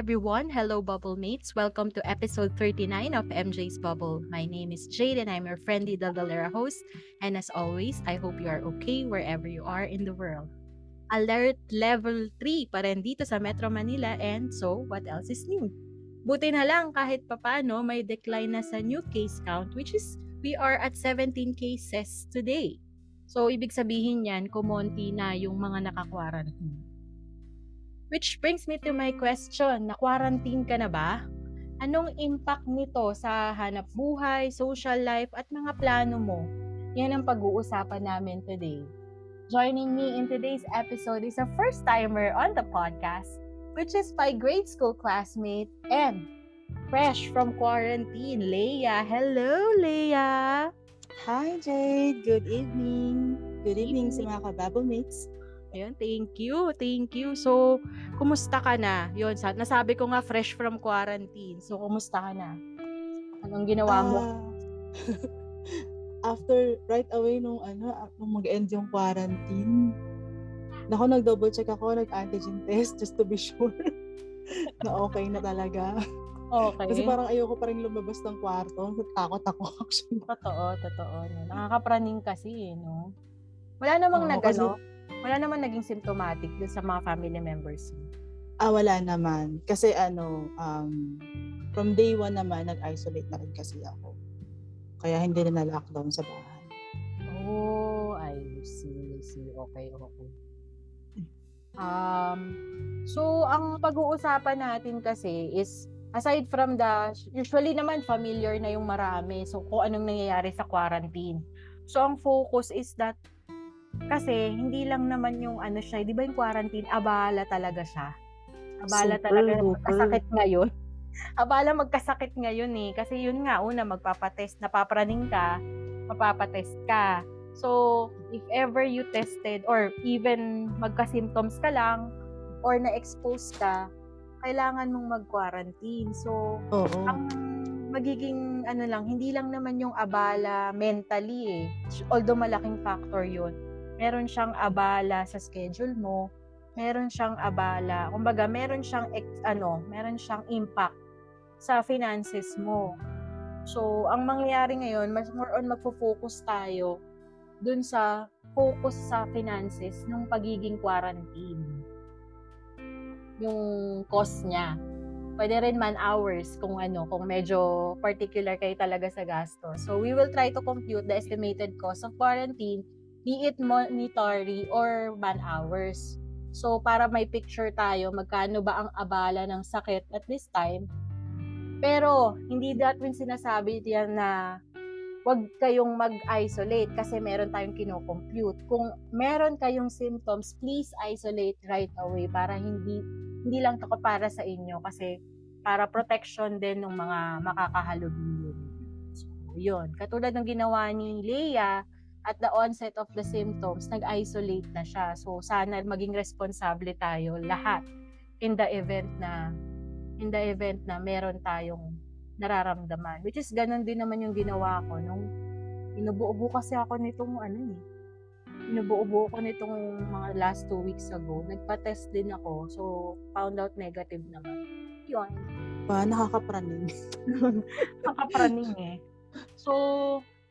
Everyone. Hello, Bubble Mates. Welcome to episode 39 of MJ's Bubble. My name is Jade and I'm your friendly Daldalera host. And as always, I hope you are okay wherever you are in the world. Alert level 3 pa rin dito sa Metro Manila and so, what else is new? Buti na lang kahit papano may decline na sa new case count which is we are at 17 cases today. So, ibig sabihin yan, kumonti na yung mga naka-quarantine. Which brings me to my question, na-quarantine ka na ba? Anong impact nito sa hanap buhay, social life, at mga plano mo? Yan ang pag-uusapan namin today. Joining me in today's episode is a first-timer on the podcast, which is my grade school classmate and fresh from quarantine, Leia. Hello, Leia! Hi, Jade. Good evening. Good evening sa mga kababble mates. Ayun, thank you, thank you. So, kumusta ka na? Yun, sa, nasabi ko nga fresh from quarantine. So, kumusta ka na? Anong ginawa mo? Ah, after, right away nung ano, ah, nung mag-end yung quarantine, Nako, nag-double check ako, nag-antigen test just to be sure na okay na talaga. okay. Kasi parang ayoko pa rin lumabas ng kwarto. Takot ako actually. Totoo, totoo. No? Nakakapraning kasi, eh, no? Wala namang Oo, nag, kasi- ano, wala namang naging symptomatic dun sa mga family members mo. Ah, wala naman. Kasi ano, um, from day one naman, nag-isolate na rin kasi ako. Kaya hindi na na-lockdown sa bahay. Oh, I see, I see. Okay, okay. Um, so, ang pag-uusapan natin kasi is, aside from the, usually naman familiar na yung marami. So, kung anong nangyayari sa quarantine. So, ang focus is that, kasi hindi lang naman yung ano siya, di ba yung quarantine, abala talaga siya. Abala Super, talaga, super. magkasakit ngayon. abala magkasakit ngayon eh. Kasi yun nga, una, magpapatest, napapraning ka, mapapatest ka. So, if ever you tested or even magka-symptoms ka lang or na-expose ka, kailangan mong mag-quarantine. So, Oo. ang magiging ano lang, hindi lang naman yung abala mentally eh. Although malaking factor yun. Meron siyang abala sa schedule mo, meron siyang abala, kumbaga meron siyang ano, meron siyang impact sa finances mo. So, ang mangyayari ngayon, mas more on magfo-focus tayo dun sa focus sa finances ng pagiging quarantine. Yung cost niya. Pwede rin man hours kung ano, kung medyo particular kayo talaga sa gasto. So, we will try to compute the estimated cost of quarantine, be it monetary or man hours. So, para may picture tayo, magkano ba ang abala ng sakit at this time. Pero, hindi that mean sinasabi diyan na wag kayong mag-isolate kasi meron tayong kino-compute. Kung meron kayong symptoms, please isolate right away para hindi hindi lang to para sa inyo kasi para protection din ng mga makakahalubilo. So, yun. Katulad ng ginawa ni Leia, at the onset of the symptoms, nag-isolate na siya. So, sana maging responsable tayo lahat in the event na in the event na meron tayong nararamdaman. Which is, ganun din naman yung ginawa ko nung inubo-ubo kasi ako nitong ano eh. Inubo-ubo ko nitong mga last two weeks ago. Nagpa-test din ako. So, found out negative naman. Yun. Pa, nakakapraning. Nakapraning eh. So,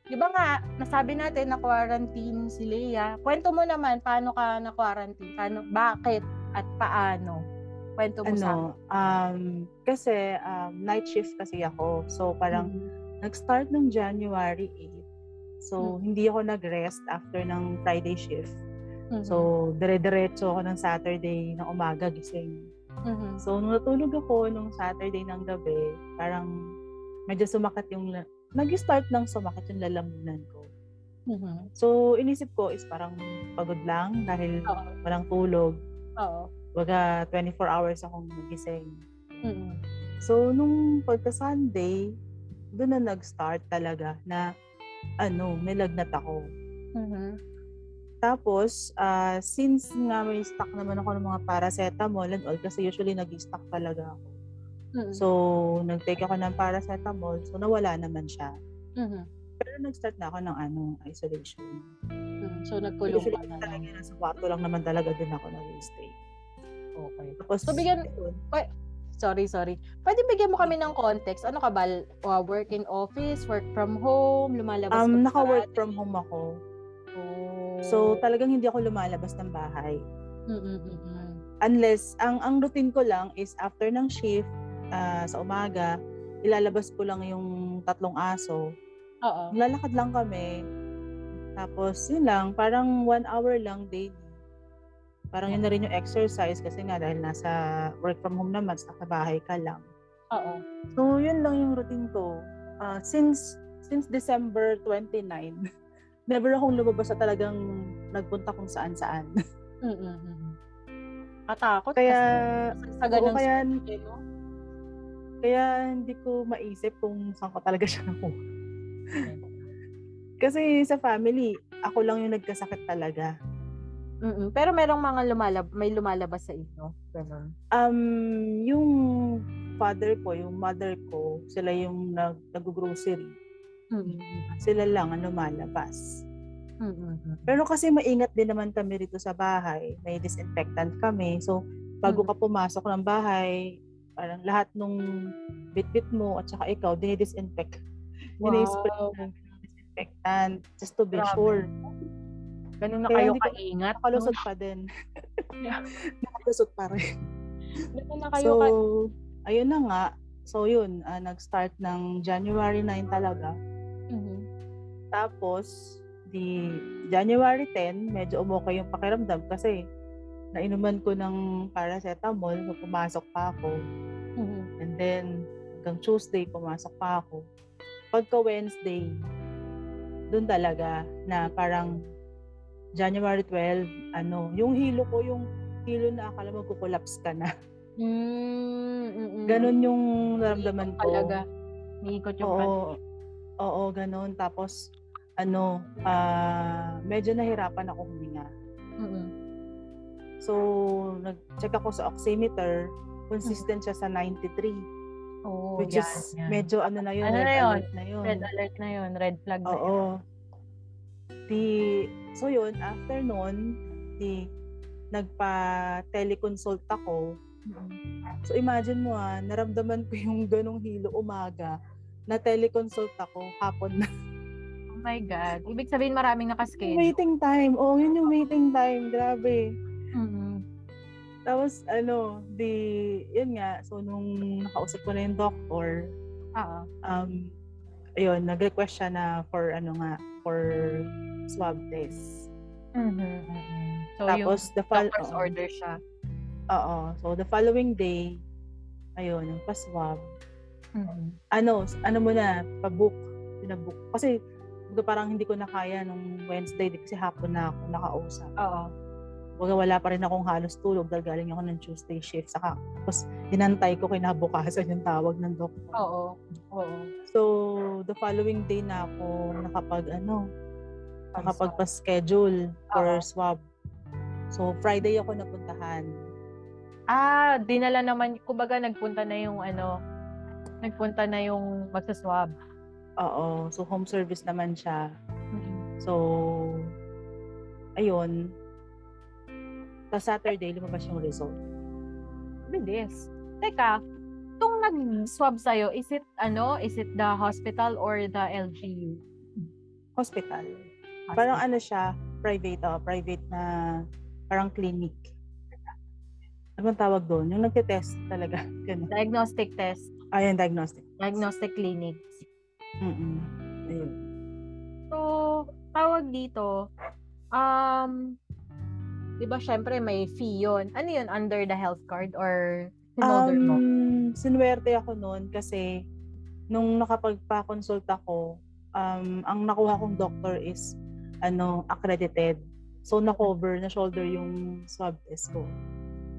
di ba nga, nasabi natin na quarantine si Leia. Kwento mo naman, paano ka na-quarantine? Paano, bakit at paano? Kwento mo sa ano, um, kasi um, night shift kasi ako. So, parang Mm. nag-start nung January 8. So, Mm. hindi ako nag-rest after ng Friday shift. Mhm. So, dire-diretso ako ng Saturday ng umaga gising. Mhm. So, nung natulog ako nung Saturday ng gabi, parang medyo sumakit yung, nag-start ng sumakit yung lalamunan ko. Mhm. So, inisip ko is parang pagod lang dahil Oo. walang tulog. Oo. Baga, 24 hours akong nagising. Mm. So, nung pagka-Sunday, doon na nag-start talaga na ano, nilagnat ako. Mhm. Tapos, ah, since nga may stock naman ako ng mga paracetamol and all, kasi usually nag-stock talaga ako. Mm. So, nag-take ako ng paracetamol, so nawala naman siya. Mhm. Pero nag-start na ako ng ano, isolation. Mm. So, nagkulong Usually ka na talaga lang. nasa kwarto lang naman talaga din ako nag-stay. Okay. Tapos, So, bigyan- yun. Sorry, sorry. Pwede bigyan mo kami ng context. Ano ka ba? Uh, work in office, work from home, lumalabas ka um, ba naka-work from home ako. Oh. So, talagang hindi ako lumalabas ng bahay. Mm-mm-mm. Unless, ang ang routine ko lang is after ng shift, ah, sa umaga, ilalabas ko lang yung tatlong aso. Oo. Lalakad lang kami. Tapos, yun lang, parang one hour lang daily. Parang yun na rin yung exercise kasi nga dahil nasa work from home naman, sa bahay ka lang. Oo. So, yun lang yung routine ko. Ah, since since December 29, never akong lumabas sa talagang nagpunta kung saan-saan. Mm-mm-mm. Katakot Kaya, kasi sa oo, ganang kaya, no? Kaya hindi ko maisip kung saan ko talaga siya nakuha. Kasi sa family, ako lang yung nagkasakit talaga. Mm-mm. Pero merong mga lumalab may lumalabas sa inyo. Ganun. Um, yung father ko, yung mother ko, sila yung nag, nag-grocery. Mm-mm. Sila lang ang lumalabas. Mm-mm. Pero kasi maingat din naman kami rito sa bahay. May disinfectant kami. So, bago ka pumasok ng bahay, parang lahat nung bit-bit mo at saka ikaw, dinidisinfect. Dinispray Wow. namin ng disinfectant just to be Grabe. sure. Ganun na Kaya kayo kaingat. no? Nakalusot pa din. Yeah. Nakalusot pa rin. Ganun na kayo So, ka- ayun na nga. So, yun. ah, nag-start ng January 9 talaga. Mhm. Tapos, di January 10, medyo umokay yung pakiramdam kasi nainuman ko ng paracetamol, so pumasok pa ako. Mhm. And then, hanggang Tuesday, pumasok pa ako. Pagka Wednesday, doon talaga na parang January 12, ano, yung hilo ko, yung hilo na akala mo kukolapse ka na. Mm, mm-mm. Ganon yung naramdaman ko. Talaga. Niikot yung Oo. Oo, ganon. Tapos, ano, ah medyo nahirapan ako huminga. Mm-mm. So, nag-check ako sa oximeter. Consistent siya sa 93. Oo, which yan, is yan. medyo ano na yun, Ano red na yun? alert na yun. Red alert na yun. Red flag na yun. Oo. Di, so yun, after nun, di, nagpa-teleconsult ako. So imagine mo ah, naramdaman ko yung ganong hilo umaga, na teleconsult ako hapon na. Oh my God. Ibig sabihin maraming nakaschedule. waiting time. Oh, yun yung waiting time. Grabe. Mm-mm. Tapos ano, di, yun nga, so nung nakausap ko na yung doctor, Oo. um, ayun, nag-request siya na for ano nga, for swab test. Mhm, mhm. So, Tapos the yung fol- doctor's oo. order siya. Oo. So the following day, ayun, yung pa-swab. Mhm. Ano, ano mo na, pa-book, pinabook. Kasi parang hindi ko na kaya nung Wednesday kasi hapon na ako nakausap. Oo. Baga wala pa rin akong halos tulog dahil galing ako ng Tuesday shift. Saka, tapos dinantay ko kinabukasan yung tawag ng doktor. Oo. Oo. So, the following day na ako nakapag, ano, nakapagpa-schedule for Oo. swab. So, Friday ako napuntahan. Ah, dinala naman, kumbaga nagpunta na yung ano, nagpunta na yung magsaswab. Oo. So, home service naman siya. So, ayun. Sa Saturday, lumabas yung result. Bilis. Teka, itong nag-swab sa'yo, is it, ano, is it the hospital or the LGU? Hospital. Parang ano siya, private, oh, private na, parang clinic. Ano tawag doon? Yung nagte-test talaga. Ganun. Diagnostic test. Ayun, diagnostic. Diagnostic clinic. Mm-mm. Ayun. So, tawag dito, um, di ba syempre may fee yun. Ano yun, under the health card or sinolder mo? Um, sinwerte ako noon kasi nung nakapagpa-consult ako, um, ang nakuha kong doctor is ano, accredited. So, na-cover, na-shoulder yung swab test ko.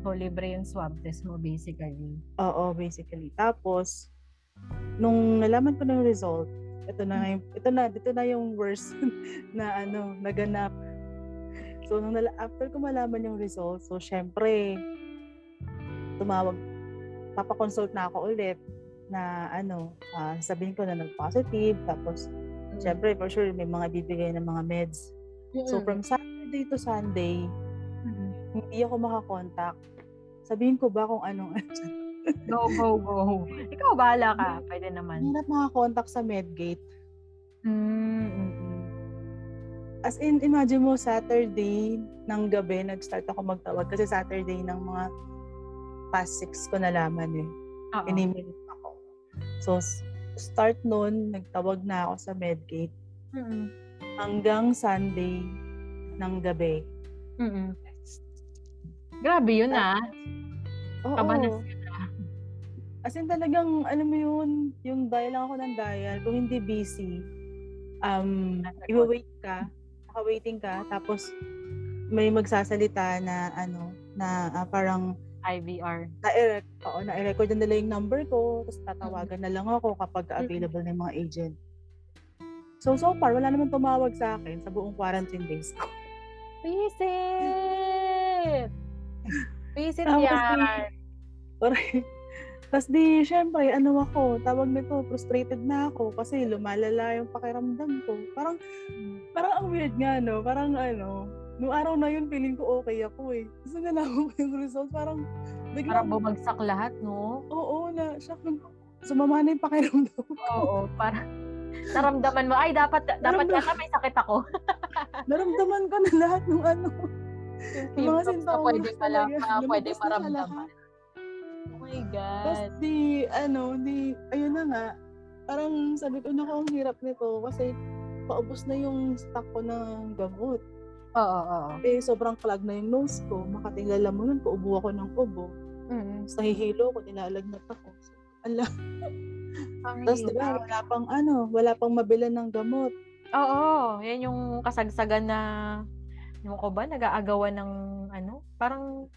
So, libre yung swab test mo basically. Oo, basically. Tapos, nung nalaman ko na yung result, ito na, yung, ito na, dito na yung worst na ano, naganap. So, nung nala, after ko malaman yung result, so, syempre, tumawag, papakonsult na ako ulit na ano, uh, sabihin ko na nag-positive, tapos, mm-hmm. syempre, for sure, may mga bibigay ng mga meds. Mm-hmm. So, from Saturday to Sunday, mm-hmm. hindi ako makakontakt. Sabihin ko ba kung anong go, go, go. Ikaw, bahala ka. Pwede naman. Hirap makakontakt sa Medgate. Mm-hmm. As in, imagine mo, Saturday ng gabi, nag-start ako magtawag. Kasi Saturday ng mga past six ko nalaman eh. Inimil ako. So, start noon, nagtawag na ako sa Medgate. Mm-hmm. Hanggang Sunday ng gabi. Mm-hmm. Grabe yun ah. Oo. Kabanas As in talagang, alam mo yun, yung dial lang ako ng dial. Kung hindi busy, um, i-wait ka, naka-waiting ka, tapos may magsasalita na ano, na uh, parang IVR. Na-record, oo, na-record na nila yung number ko, tapos tatawagan na lang ako kapag available na yung mga agent. So, so far, wala naman tumawag sa akin sa buong quarantine days ko. Visit! Visit yan! Correct. Tapos di, syempre, ano ako, tawag nito, frustrated na ako kasi lumalala yung pakiramdam ko. Parang, parang ang weird nga, no? Parang ano, nung araw na yun, feeling ko okay ako eh. Tapos nalaman ko yung result, parang, biglang, parang bumagsak lahat, no? Oo, na, siya, sumama na yung pakiramdam ko. Oo, parang, naramdaman mo, ay, dapat, dapat yata may sakit ako. naramdaman ko na lahat ng ano, yung mga sintomas pwede, pala, pwede maramdaman my God. Tapos di, ano, di, ayun na nga, parang sabi ko, naku, ang hirap nito kasi paubos na yung stock ko ng gamot. Oo, oo. Eh, sobrang clog na yung nose ko. Makatingala mo nun, paubo ako ng ubo. Mm-hmm. Tapos nahihilo ko, nilalagnat ako. So, ala. Tapos diba, wala pang ano, wala pang mabilan ng gamot. Oo, yan yung kasagsagan na yung ko ba, nag-aagawan ng ano, parang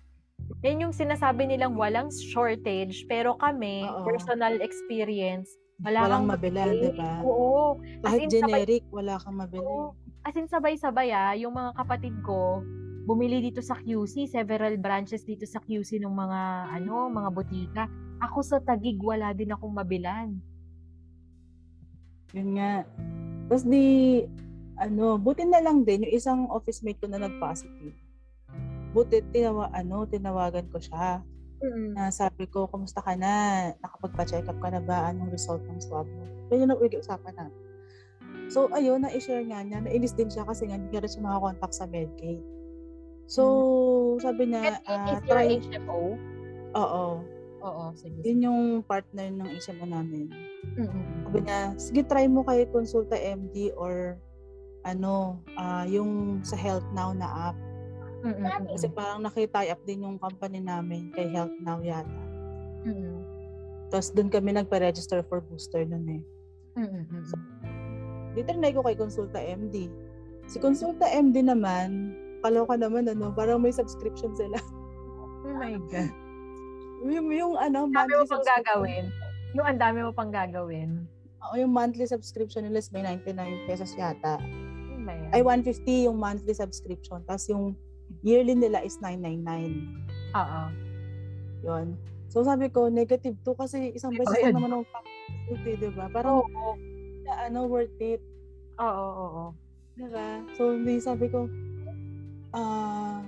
yan yung sinasabi nilang walang shortage, pero kami, Oo. personal experience, wala Walang mabila, di ba? Oo. Kahit generic, sabay, wala kang mabili. Oo. As in, sabay-sabay ah, yung mga kapatid ko, bumili dito sa QC, several branches dito sa QC ng mga, ano, mga butika. Ako sa Tagig, wala din akong mabilan. Yun nga. Tapos di, ano, buti na lang din, yung isang office mate ko na nag-positive buti tinawa, ano, tinawagan ko siya. Mm. Na sabi ko, kumusta ka na? Nakapagpa-check up ka na ba? Anong result ng swab mo? Pwede na usapan na. So, ayun, na-share nga niya. Nainis din siya kasi nga hindi rin siya makakontakt sa Medcaid. So, mm. sabi niya, uh, try... HMO? Oo. Oo, sige. Yun yung partner ng HMO namin. Mm-hmm. Sabi niya, sige, try mo kay Consulta MD or ano, uh, yung sa Health Now na app. Mm. Kasi parang nakita up din yung company namin kay Health Now yata. Mm. Tapos doon kami nagpa-register for booster nun eh. Mm-hmm. So, ditrinay ko kay Consulta MD. Si Consulta MD naman, kaloka naman ano, parang may subscription sila. Oh my God. yung, yung ano, monthly mo pang gagawin. Yung ang dami mo pang gagawin. Oo, yung monthly subscription nila is may 99 pesos yata. Oh Ay, 150 yung monthly subscription. Tapos yung yearly nila is 999. Oo. Yun. So sabi ko, negative to kasi isang beses lang naman ang faculty, di ba? Parang, Oo. Na, ano, worth it. Oo, oo, oo. Di ba? So, hindi sabi ko, ah, uh,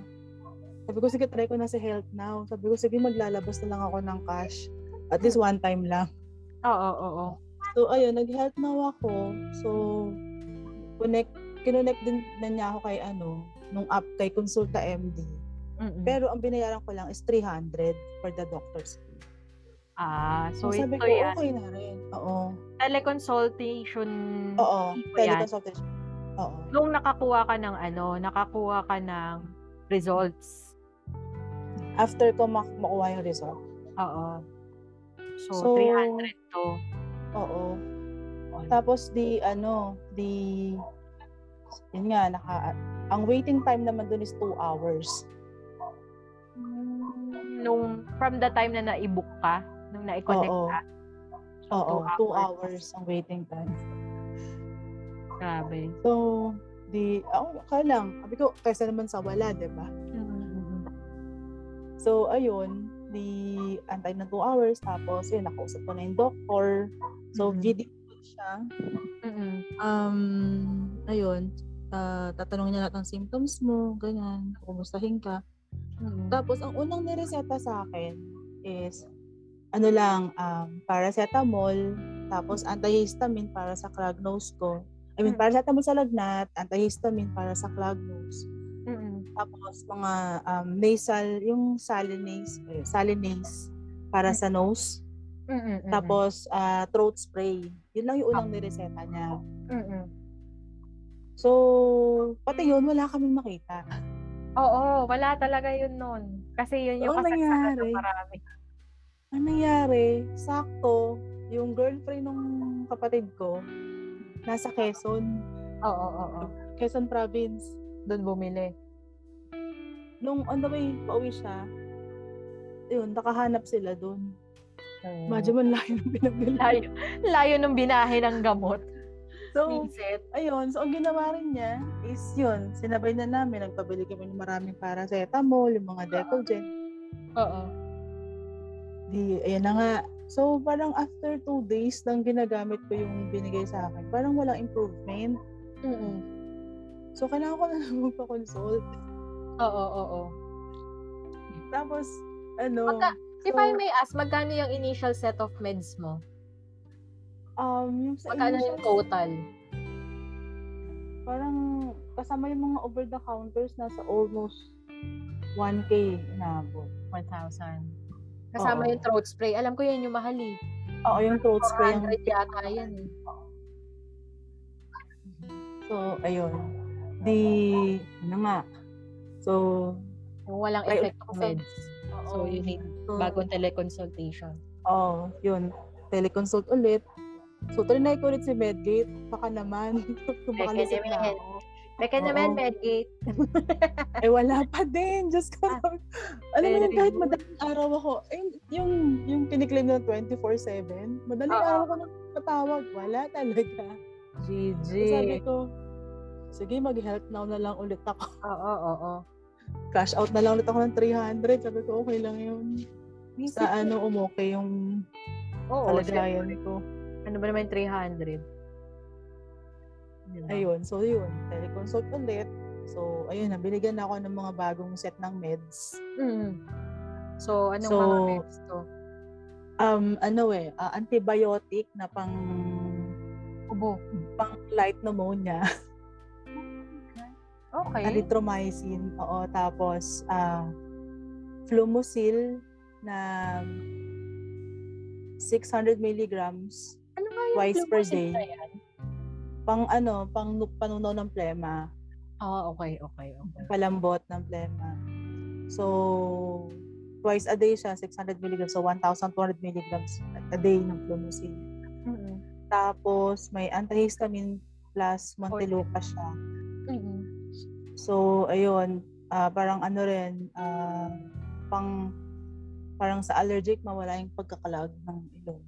sabi ko, sige, try ko na si Health Now. Sabi ko, sige, maglalabas na lang ako ng cash. At least one time lang. Oo, oo, oo. So, ayun, nag-Health Now ako. So, connect, kinonect din na niya ako kay ano, nung app kay Consulta MD. Mm-mm. Pero ang binayaran ko lang is 300 for the doctor's fee. Ah, so, so sabi ito ko, yan. okay na rin. Oo. Teleconsultation. Oo, teleconsultation. Oo. Nung nakakuha ka ng ano, nakakuha ka ng results. After ko mak- makuha yung result. Oo. So, so 300 to. Oo. Tapos di ano, di yun nga, naka, ang waiting time naman dun is 2 hours. Nung, from the time na na-book ka, nung na-connect Oo. ka, Oo, Two 2 hours. hours ang waiting time. grabe. So, di, ako, kaya lang, sabi ko, kaysa naman sa wala, di ba? So, ayun, di antay na 2 hours, tapos yun, nakausap ko na yung doctor. So, Mhm. video siya. Mm-mm. Um, ayun, ah, tatanungin niya lahat ng symptoms mo, ganyan, kumustahin ka. Mm-mm. Tapos, ang unang nireseta sa akin is, ano lang, um, paracetamol, tapos antihistamine para sa clog nose ko. I mean, Hmm. paracetamol sa lagnat, antihistamine para sa clog nose. Mm-mm. Tapos, mga um, nasal, yung salinase, eh, salinase para sa nose. Mm-mm. Tapos, ah, throat spray. Yun lang yung unang nireseta niya. Mm-mm. So, pati yun, wala kaming makita. Oo, wala talaga yun nun. Kasi yun yung kasagsagan ng marami. Ang nangyari, sakto, yung girlfriend ng kapatid ko, nasa Quezon, Oo, oo, oo. Quezon province. Doon bumili. Nung on the way, pauwi siya, yun, nakahanap sila doon. Oo. Imagine mo, layo ng pinabili. layo, layo nung binahe ng gamot. So, Vincent. ayun, so ang ginawa rin niya is yun, sinabay na namin, nagpabili kami ng maraming paracetamol, yung mga Decogen. Oo. Di, ayan na nga. So, parang after two days lang ginagamit ko yung binigay sa akin, parang walang improvement. Mm-mm. So, kailangan ko na lang magpa-consult. Oo, oo. Tapos, ano, Magka- If so, I may ask, magkano yung initial set of meds mo? um, sa Magkano initial- yung total? parang kasama yung mga over-the-counters nasa almost 1K inabot. 1,000. Kasama Oo. yung throat spray. Alam ko yan yung mahal eh. Oo, yung throat spray. 400 yata yan eh. So, ayun. Di, ano nga. So, Yung walang Ay, effect of so- meds. So, you need so, bagong teleconsultation. Oo, yun. Teleconsult ulit. So, trinay ko ulit si Medgate. Baka naman. kung baka Beke lisip na naman. ako. Medgate. Eh, wala pa din. Diyos ko. Ah, Alam mo yun, kahit madaling araw ako, eh, yung, yung kiniklaim na 24-7, madaling Oo. araw ako nang patawag. Wala talaga. GG. So, sabi ko, sige, mag-help now na lang ulit ako. Oo, oo, oo. Cash out na lang ulit ako ng 300. Sabi ko, okay lang yun. Sa ano, umokay yung Oo, kalagayan ko. Ano ba naman yung 300? Diba? Ayun, so yun, teleconsult ulit. So, ayun, nabiligan na ako ng mga bagong set ng meds. Mm. So, anong So, mga meds to? Um, ano eh, ah, antibiotic na pang Ubo. pang light pneumonia, Okay. erythromycin, oo, tapos ah flumoxil na 600 milligrams Ano yung twice per day. pang ano, pang nu- panunaw ng plema, Ah, okay, okay, okay. palambot ng plema. So, twice a day siya, 600 milligrams, so 1,200 milligrams a day ng flumoxil. Mm-mm. Tapos, may antihistamine plus Montelukast siya. So, ayun, ah, parang ano rin, ah, pang, parang sa allergic, mawala yung pagkakalag ng ilong.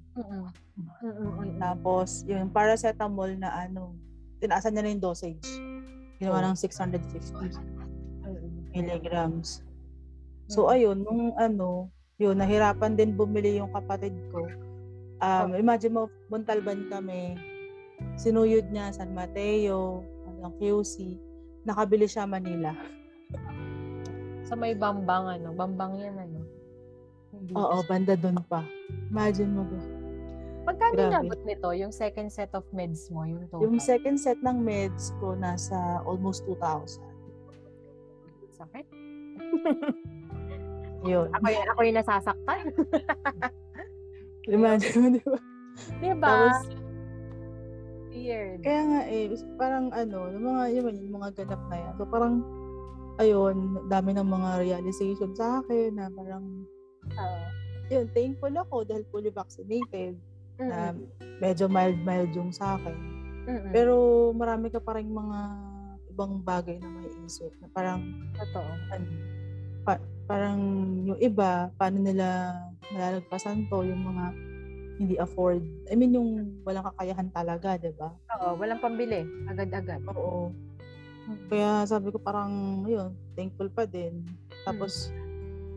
Mm-mm. Tapos, yung paracetamol na ano, tinaasan niya na yung dosage. Ginawa Oh. ng 650 Mm-mm. milligrams. So, ayun, nung ano, yun, nahirapan din bumili yung kapatid ko. Um, Imagine mo, Montalban kami, sinuyod niya San Mateo, hanggang QC, nakabili siya Manila. Sa may bambang, ano? Bambang yan, ano? Hindi. Oo, banda doon pa. Imagine mo ba? Pagkano grabe. nabot nito, yung second set of meds mo, yung total? Yung second set ng meds ko nasa almost 2,000. Sakit? Yun. Ako, yung, ako yung nasasaktan. Imagine mo, di ba? Diba? Tapos, Weird. kaya nga eh, parang ano, yung mga, yun, yung mga ganap na yan. So parang, ayun, dami ng mga realization sa akin na parang, Oo. yun, thankful ako dahil fully vaccinated na Mm-mm. medyo mild-mild yung sa akin. Mm-mm. Pero marami ka pa rin mga ibang bagay na may isip na parang Totoo. ano, pa, parang yung iba, paano nila malalagpasan to, yung mga hindi afford. I mean, yung walang kakayahan talaga, di ba? Oo, walang pambili. Agad-agad. Oo. Kaya sabi ko parang, yun, thankful pa din. Hmm. Tapos,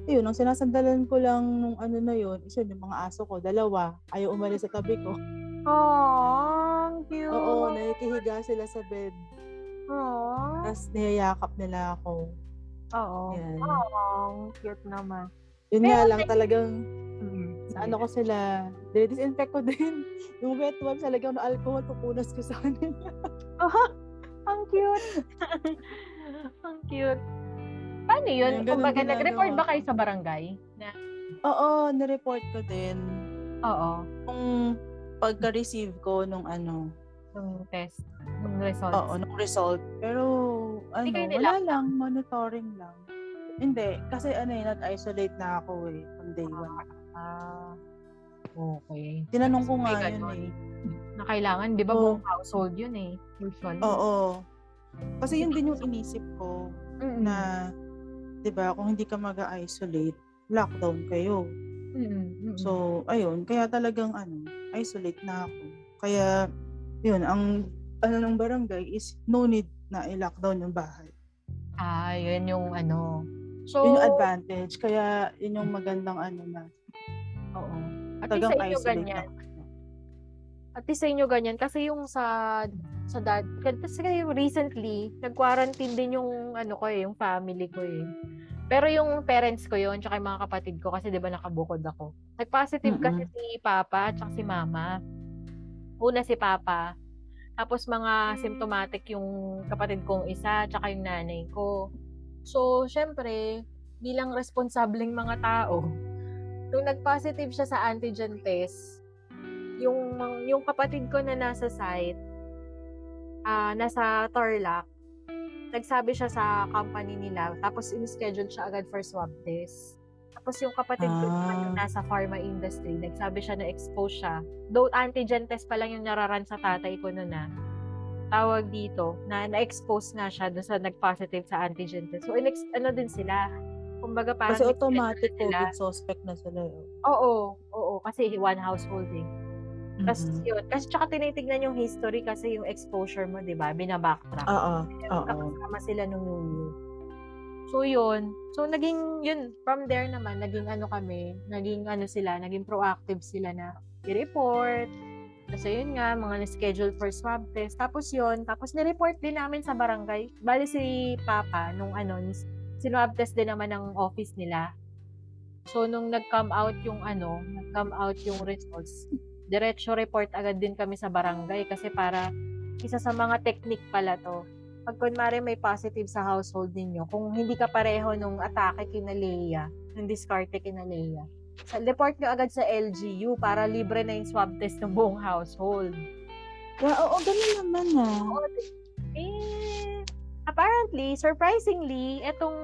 yun, ang sinasandalan ko lang nung ano na yun, is yun, yung mga aso ko, dalawa, ayaw umalis sa tabi ko. Aww, cute. Oo, nakikihiga sila sa bed. Aww. Tapos niyayakap nila ako. Oo. Yan. Aww, cute naman. Yun Pero nga lang talagang, Mm. Sa ano ko sila, disinfect ko din. Yung wet wipes talagang na alcohol, pupunas ko sa kanila. Ang cute. ang cute. Paano yun? Ganun Kumbaga, ginagawa nag-report ba ko. kayo sa barangay? Na, Oo, nireport ko din. oo, Kung pagka-receive ko nung ano, yung test, yung results. oo, nung result. Pero, ano, wala lang, monitoring lang. Hindi, kasi ano eh, nag-isolate na ako eh, from day one. Ah, okay. Tinanong ko nga yun eh. Na kailangan, di ba, Oo. buong household yun eh. Usually. Oo. Kasi yun din yung inisip ko Mm-mm. na, di ba, kung hindi ka mag-isolate, lockdown kayo. Mm-mm. So, ayun, kaya talagang ano, isolate na ako. Kaya, yun, ang ano ng barangay is no need na i-lockdown yung bahay. ah, yun yung ano. So, Yun yung advantage. Kaya, yun yung magandang ano na, oo. At least talagang sa inyo ganyan. na. At least sa inyo ganyan. Kasi yung sa sa dad, kasi recently, nag-quarantine din yung ano ko eh, yung family ko eh. Pero yung parents ko yun, tsaka yung mga kapatid ko, kasi di ba nakabukod ako. Nag-positive kasi Mm-mm. si Papa, tsaka si Mama. Una si Papa. Tapos mga symptomatic yung kapatid kong isa, tsaka yung nanay ko. So, syempre, bilang responsableng mga tao, nung nag-positive siya sa antigen test, yung yung kapatid ko na nasa site, ah nasa Tarlac, nagsabi siya sa company nila, tapos in-schedule siya agad for swab test. Tapos yung kapatid ko Ah. yung nasa pharma industry, nagsabi siya na expose siya. Though antigen test pa lang yung nararan sa tatay ko noon na tawag dito, na na-expose nga siya doon sa nag-positive sa antigen test. So, inex- ano din sila. Kumbaga parang Kasi nag-schedule automatic. COVID suspect na sila. eh. Oo, oo, kasi one household eh. Tapos Mhm. yun, kasi tsaka tinitignan yung history kasi yung exposure mo, di ba? Binabacktrack. Oo, oo. Kasama sila nung New Year. So yun, so naging yun, from there naman, naging ano kami, naging ano sila, naging proactive sila na i-report. Kasi yun nga, mga na-schedule for swab test. Tapos yun, tapos ni-report din namin sa barangay. Bali si Papa, nung ano, sinwab test din naman ng office nila. So, nung nag-come out yung ano, nag-come out yung results, diretso report agad din kami sa barangay kasi para isa sa mga technique pala to. Pag kunwari may positive sa household ninyo, kung hindi ka pareho nung atake kina Leia, nung diskarte kina Leia, sa report nyo agad sa LGU para libre na yung swab test ng buong household. Yeah, oo, ganun naman ah. Oo, Eh, apparently, surprisingly, itong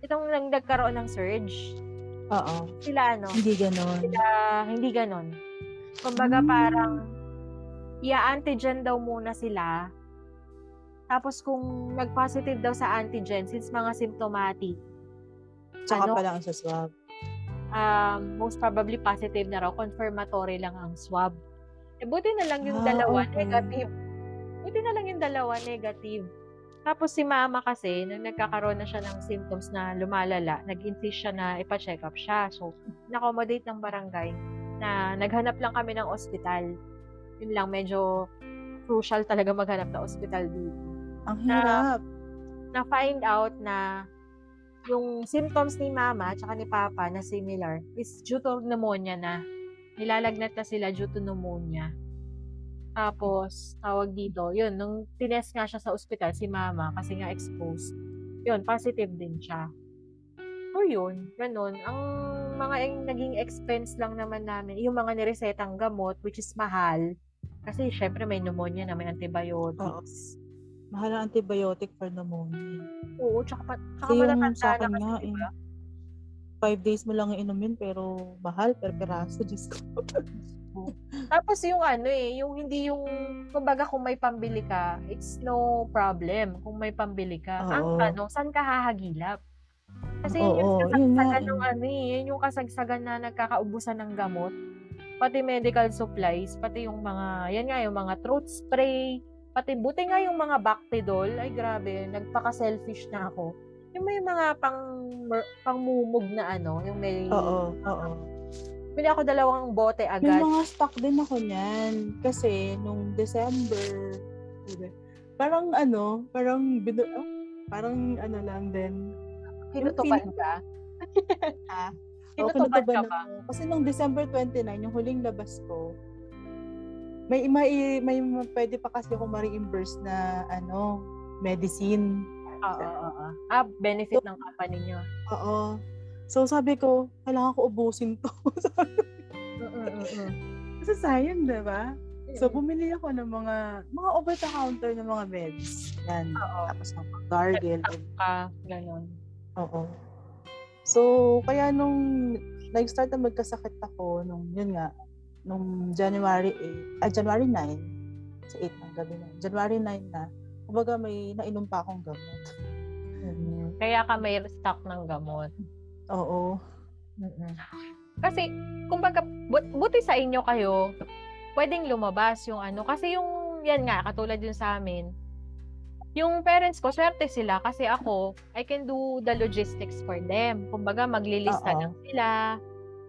itong nang nagkaroon ng surge, Oo. sila ano, Hindi ganun. sila hindi ganon. Kumbaga Hmm. parang i-antigen daw muna sila. Tapos kung nag-positive daw sa antigen, since mga symptomatic, Tsaka ano? pa lang isa swab. um, most probably positive na raw, confirmatory lang ang swab. Eh, buti na lang yung Ah, dalawa okay. negative. Buti na lang yung dalawa negative. Tapos si mama kasi, nung nagkakaroon na siya ng symptoms na lumalala, nag-insist siya na ipa-check up siya. So, na-accommodate ng barangay na naghanap lang kami ng ospital. Yun lang, medyo crucial talaga maghanap ng ospital dito. Ang Na- hirap. Na-find out na yung symptoms ni mama at ni papa na similar is due to pneumonia na. Nilalagnat na sila due to pneumonia. Tapos, tawag dito, yun, nung tinest nga siya sa ospital, si mama, kasi nga exposed, yun, positive din siya. So, yun, ganun. Ang mga yung naging expense lang naman namin, yung mga niresetang gamot, which is mahal, kasi syempre may pneumonia na, may antibiotics. Mahal ang antibiotic for pneumonia. Oo, tsaka, pa, tsaka yung matatanda sa akin na nga kasi, eh. diba? Five days mo lang inumin pero mahal per peraso. Diyos ko. Tapos yung ano eh, yung hindi yung, kumbaga kung may pambili ka, it's no problem kung may pambili ka. Ang Oo. tanong, saan ka hahagilap? Kasi yun Oo, yung yun kasagsagan eh. ng ano eh, yun yung kasagsagan na nagkakaubusan ng gamot. Pati medical supplies, pati yung mga, yan nga, yung mga throat spray, pati buti nga yung mga Bactidol, ay grabe, nagpaka-selfish na ako. Yung may mga pang, pangmumog na ano, yung may, Oo, oo. Bili ako dalawang bote May agad. mga stock din ako niyan. Kasi nung December, diba, parang ano, parang binu oh, parang ano lang din. Kinutupan ka? Ha? Kinutupan ka kinutuban ba? ako. Kasi nung December 29, yung huling labas ko, may may may pwede pa kasi ako ma-reimburse na ano, medicine. Oo, oo, oo. Ah, benefit ng company nyo. Oo. So sabi ko, kailangan ko ubusin to. Kasi sayang, 'di ba? So bumili ako ng mga mga over the counter ng mga meds. Yan. Oo. Tapos ng gargle. Ka, ganon. Oo. So, kaya nung nag-start na magkasakit ako, nung, yun nga, nung January 8, ah, January 9, sa 8 ng gabi na, January 9 na, kumbaga may nainom pa akong gamot. Mm. Kaya ka may stock ng gamot. Oo. Mm-mm. Kasi, kumbaga, but, buti sa inyo kayo, pwedeng lumabas yung ano. Kasi yung, yan nga, katulad yung sa amin, yung parents ko, swerte sila kasi ako, I can do the logistics for them. Kumbaga, maglilista Oo. lang sila.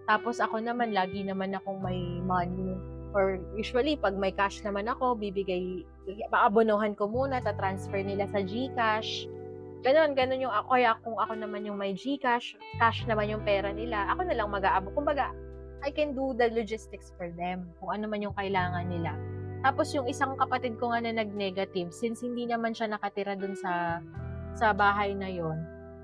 Tapos ako naman, lagi naman akong may money. Or usually, pag may cash naman ako, bibigay, paabonohan ko muna, ta-transfer nila sa GCash. Ganon, ganon yung ako. Kaya kung ako naman yung may GCash, cash naman yung pera nila, ako na lang mag-aabo. Kumbaga, I can do the logistics for them. Kung ano man yung kailangan nila. Tapos yung isang kapatid ko nga na nag-negative, since hindi naman siya nakatira dun sa sa bahay na yon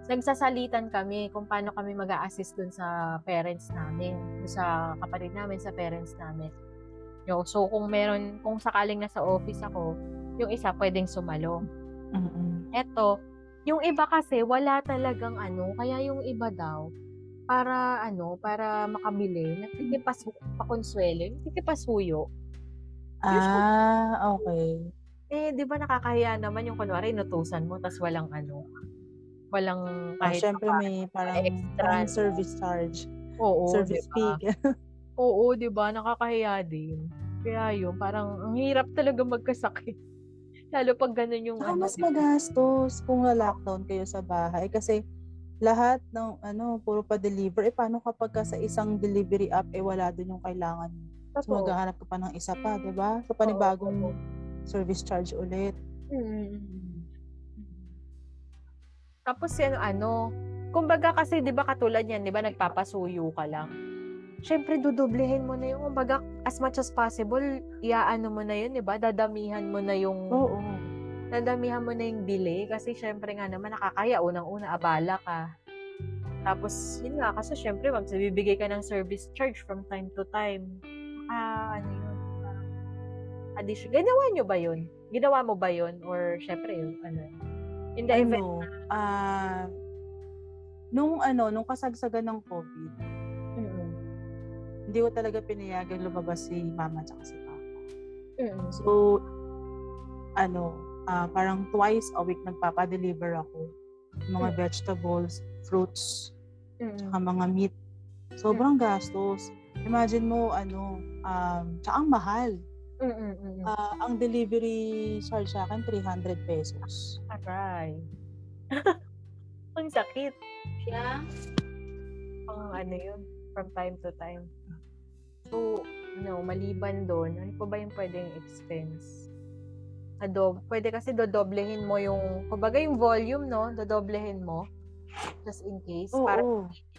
nagsasalitan kami kung paano kami mag assist dun sa parents namin, dun sa kapatid namin, sa parents namin. Yo, so kung meron, kung sakaling nasa office ako, yung isa pwedeng sumalo. Mm-mm. Eto, yung iba kasi wala talagang ano, kaya yung iba daw para ano, para makabili, nagtitipas pa konsuelo, nagtitipas huyo. Ah, okay. Eh, 'di ba nakakahiya naman yung kunwari inutusan mo tas walang ano, walang Ah, kahit syempre pa- may parang, extra, parang no? service charge. Oo, service 'di fee. Oo, 'di ba? Nakakahiya din. Kaya yun, parang ang hirap talaga magkasakit. Lalo pag ganun yung Saka ano, mas magastos kung na-lockdown kayo sa bahay kasi lahat ng ano puro pa deliver eh paano kapag ka sa isang delivery app eh wala doon yung kailangan mo so maghahanap ka pa ng isa pa di ba so Oo, panibagong oo. service charge ulit Mm. Tapos yan ano, kumbaga kasi 'di ba katulad yan, 'di ba nagpapasuyo ka lang. Syempre dudoblehin mo na yung kumbaga as much as possible, iaano mo na yun, 'di ba? Dadamihan mo na yung oo dadamihan mo na yung bili kasi syempre nga naman nakakaya unang-una abala ka. Tapos yun nga kasi syempre magbibigay ka ng service charge from time to time. Ah, ano yun? parang Addition. Ginawa nyo ba yun? Ginawa mo ba yun? Or syempre yung ano? In the event ano ah nung ano nung kasagsagan ng covid. Hindi ko talaga pinayagan lumabas si mama at si papa Mm-mm. so ano ah, parang twice a week nagpapa-deliver ako ng mga Mm. vegetables fruits Mm-mm. tsaka mga meat. Sobrang gastos. Imagine mo, ano, um, tsaka ang mahal. Mm-mm. Mm-mm. Ah, ang delivery charge sa akin, 300 pesos. Aray. Ang sakit. Yeah. Pang ano yun, from time to time. So, no, maliban doon, ano pa ba yung pwedeng expense? Adob, pwede kasi dodoblehin mo yung, kumbaga yung volume, no? Dodoblehin mo. Just in case. Oo. Para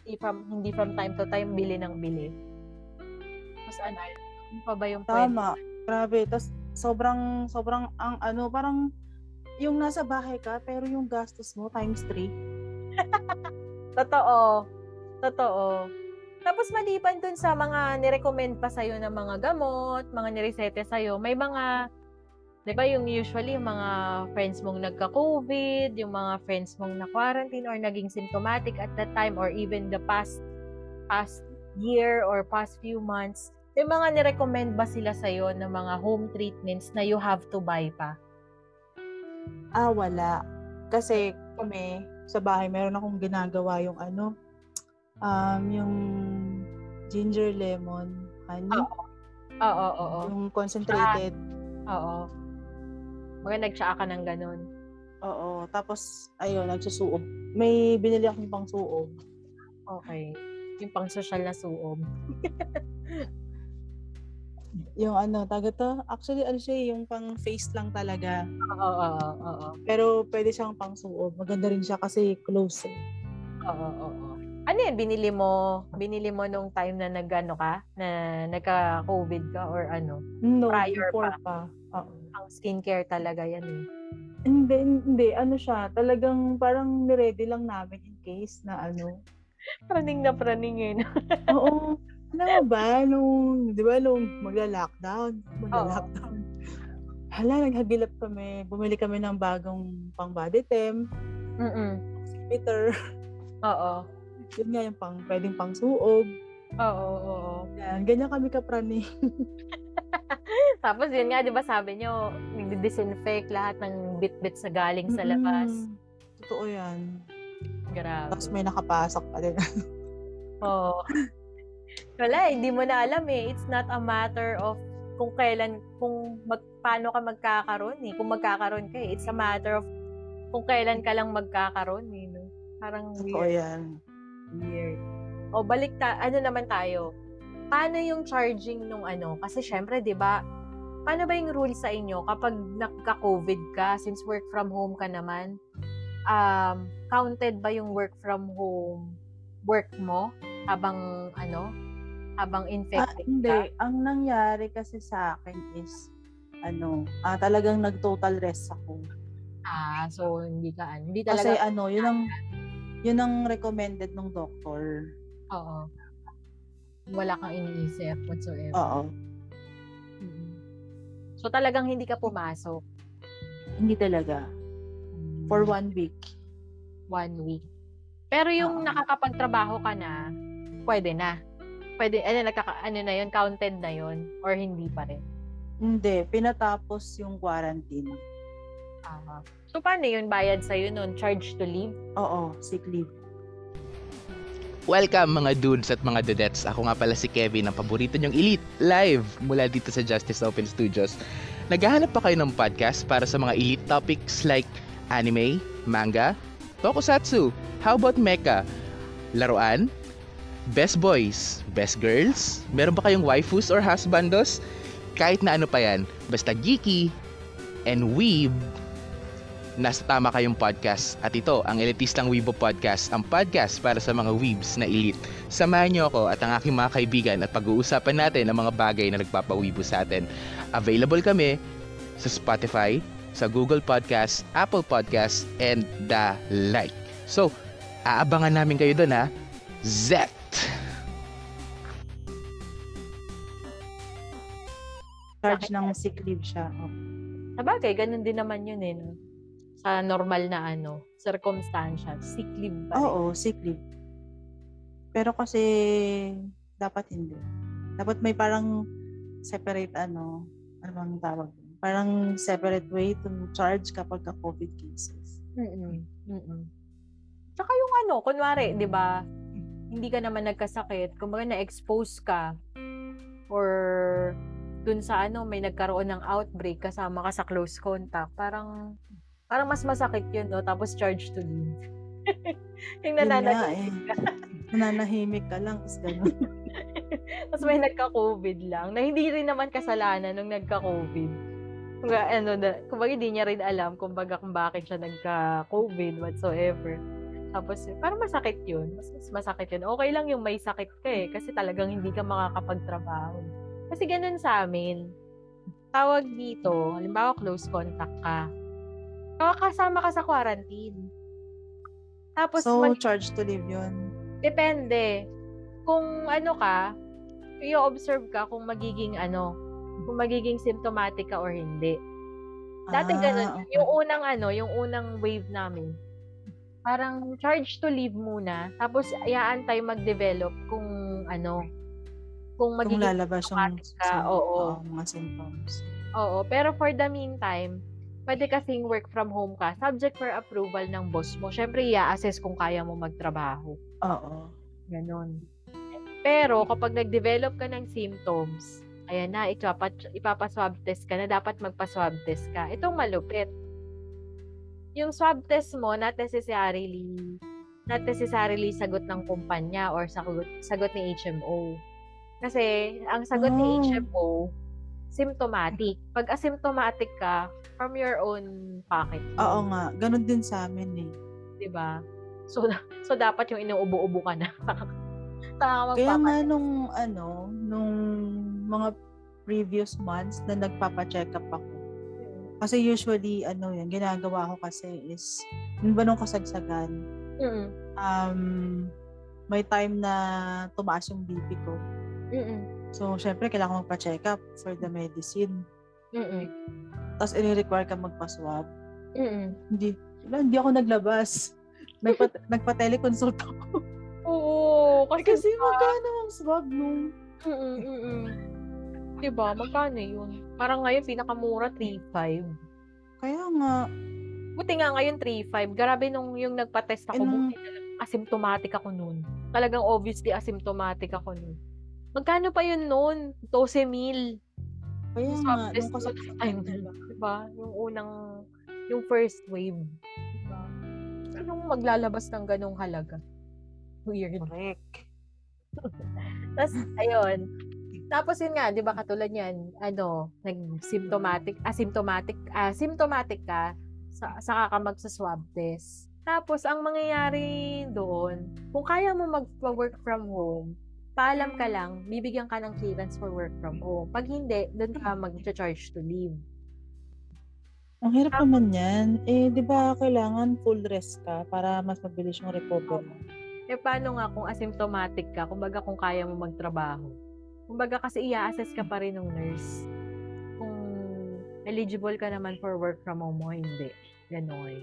hindi from, hindi from time to time bili ng bili. Mas ano, ano pa ba yung pwede? Tama. Grabe. Tapos, sobrang, sobrang, ang ano, parang, yung nasa bahay ka, pero yung gastos mo times 3. Totoo. Totoo. Tapos maliban dun sa mga nirecommend pa sa'yo ng mga gamot, mga niresete sa'yo, may mga, di ba yung usually yung mga friends mong nagka-COVID, yung mga friends mong na-quarantine or naging symptomatic at that time or even the past past year or past few months, May mga nirecommend ba sila sa'yo ng mga home treatments na you have to buy pa? Ah, wala. Kasi kami, sa bahay, meron akong ginagawa yung ano, um, yung ginger lemon honey. Oo. Oo, oo. Yung concentrated. Oo. Mga nagtsaa ka ng ganun. Oo. Tapos, ayun, nagsusuob. May binili akong pang suob. Okay. Yung pang social na suob. Yung ano, taga to, actually, ano siya, eh, yung pang face lang talaga. Oo, oo, oo. Pero pwede siyang pang suob. Maganda rin siya kasi close eh. Oo, oo. Ano yan, binili mo, binili mo nung time na nagano ka, na nagka-COVID ka or ano? No, Prior before pa. Oo. Ang skincare talaga yan eh. Hindi, hindi. Ano siya, talagang parang niready lang namin in case na ano. Praning na praning eh. Oo. Alam mo ba, nung, di ba, nung magla-lockdown, magla-lockdown, hala, naghagilap kami, bumili kami ng bagong pang body temp, Mm-mm. bitter, Oo. Yun nga yung pang, pwedeng pang suob. Oo, oo, oo. Yan, ganyan kami kaprani. Tapos yun nga, di ba sabi nyo, nagdi-disinfect lahat ng bit-bit sa galing sa labas. Mm-mm. Totoo yan. Grabe. Tapos may nakapasok pa din. Oo. Wala, hindi mo na alam eh. It's not a matter of kung kailan, kung mag, paano ka magkakaroon eh. Kung magkakaroon ka eh. It's a matter of kung kailan ka lang magkakaroon eh. No? Parang Totoo yan. Weird. O balik ta, ano naman tayo? Paano yung charging nung ano? Kasi syempre, 'di ba? Paano ba yung rule sa inyo kapag nagka-COVID ka since work from home ka naman? Um, counted ba yung work from home work mo habang ano? Habang Ah, infected hindi. ka? Ang nangyari kasi sa akin is, ano, ah, talagang nag-total rest ako. Ah, so hindi ka ano, hindi Kasi talaga ano, yun ang, yun ang recommended ng doctor. oo. Wala kang iniisip whatsoever. Oo. Mm. So talagang hindi ka pumasok Hindi talaga. For one week. one week. Pero yung Oo. nakakapagtrabaho ka na, pwede na. Pwede, ano, nagkaka, ano na yun, counted na yun, or hindi pa rin. Hindi. Pinatapos yung quarantine. Ah. So, paano yun bayad sa'yo nun? Charge to leave? Oo, sick leave. Welcome mga dudes at mga dudettes. Ako nga pala si Kevin, ang paborito niyong elite, live mula dito sa Justice Open Studios. Naghahanap pa kayo ng podcast para sa mga elite topics like anime, manga, tokusatsu, how about mecha, laruan, best boys, best girls, meron ba kayong waifus or husbandos? Kahit na ano pa yan, basta geeky and weeb, nasa tama kayong podcast. At ito, ang Elitistang Weibo Podcast, ang podcast para sa mga weebs na elite. Samahan niyo ako at ang aking mga kaibigan at pag-uusapan natin ang mga bagay na nagpapawibo sa atin. Available kami sa Spotify, sa Google Podcast, Apple Podcast, and the like. So, aabangan namin kayo doon ha. Zet! Charge ng sick leave siya. Oh. Sabagay, ganun din naman yun eh. No? Sa normal na ano, circumstantial, sick leave rin. Oo, sick leave. Pero kasi, dapat hindi. Dapat may parang separate ano, ano bang tawag doon? Parang separate way to charge kapag ka COVID cases. Mm-mm. Mm-mm. Tsaka yung ano, kunwari, di ba, hindi ka naman nagkasakit, kumbaga na-expose ka, or dun sa ano, may nagkaroon ng outbreak kasama ka sa close contact, parang, parang mas masakit yun, no? Tapos charge to leave. yung nananahimik eh. ka. Nananahimik ka lang, tapos gano'n. Tapos may nagka-COVID lang, na hindi rin naman kasalanan nung nagka-COVID. Kumbaga, ano, na, kumbaga hindi niya rin alam kumbaga kung bakit siya nagka-COVID whatsoever. Tapos, parang masakit yun. Mas, mas masakit yun. Okay lang yung may sakit ka eh, kasi talagang hindi ka makakapagtrabaho. Kasi ganun sa amin. Tawag dito, halimbawa close contact ka. Kasama ka sa quarantine. Tapos, So, mag- charge to leave yun. Depende. Kung ano ka, i-observe ka kung magiging ano, kung magiging symptomatic ka or hindi. Dati Ah, ganun. okay. Yung unang ano, yung unang wave namin, parang charge to leave muna, tapos iaantay mag-develop kung ano, kung Kung magiging lalabas yung ka, sim- oo. mga symptoms. Oo, pero for the meantime, pwede kasing work from home ka, subject for approval ng boss mo. Syempre, i-assess kung kaya mo magtrabaho. Oo. Ganon. Pero, kapag nag-develop ka ng symptoms, ayan na, ipapa, ipapaswab test ka na, dapat magpa-swab test ka. Itong malupit. Yung swab test mo, not necessarily, not necessarily sagot ng kumpanya or sagot, sagot ni HMO. Kasi, ang sagot ni Oh. HMO, symptomatic. Pag asymptomatic ka, from your own pocket. yun. Oo nga. Ganon din sa amin eh. 'di ba? So so dapat yung inuubo-ubo ka na. Tama Kaya nga nung ano, nung mga previous months na nagpapa-check up ako. Kasi usually, ano yan, ginagawa ko kasi is, yun ba nung kasagsagan, Mm. um, may time na tumaas yung BP ko. Mm. So, syempre, kailangan magpa-check up for the medicine. Mm. Tapos, i-require ka magpa-swab. Mm. Hindi, wala, hindi ako naglabas. Nagpa, nagpa-teleconsult ako. Oo, kasi, kasi magkano ang swab nung mm, mm, mm. 'Di ba? Magkano 'yun? Parang ngayon pinakamura 3.5. Kaya nga, Buti nga ngayon 3.5. Grabe nung yung nagpa-test ako, Eh, nung- buti asymptomatic ako noon. Talagang obviously asymptomatic ako noon. Magkano pa yun noon? 12 mil. kaya Yung nga, nung kasagsagan. time na lang, diba? Yung unang, yung first wave. Diba? Sinong maglalabas ng ganong halaga? Weird. Correct. Tapos, ayun. Tapos yun nga, di ba katulad yan, ano, nag-symptomatic, asymptomatic, asymptomatic ka, sa, saka ka magsa-swab test. Tapos, ang mangyayari doon, kung kaya mo mag-work from home, paalam ka lang, bibigyan ka ng clearance for work from home. Pag hindi, doon ka mag-charge to leave. Ang hirap naman yan. Eh, di ba kailangan full rest ka para mas mabilis yung recovery? Eh, paano nga kung asymptomatic ka? Kumbaga kung kaya mo magtrabaho. Kumbaga kasi i-assess ka pa rin ng nurse. Kung eligible ka naman for work from home o hindi. Ganon.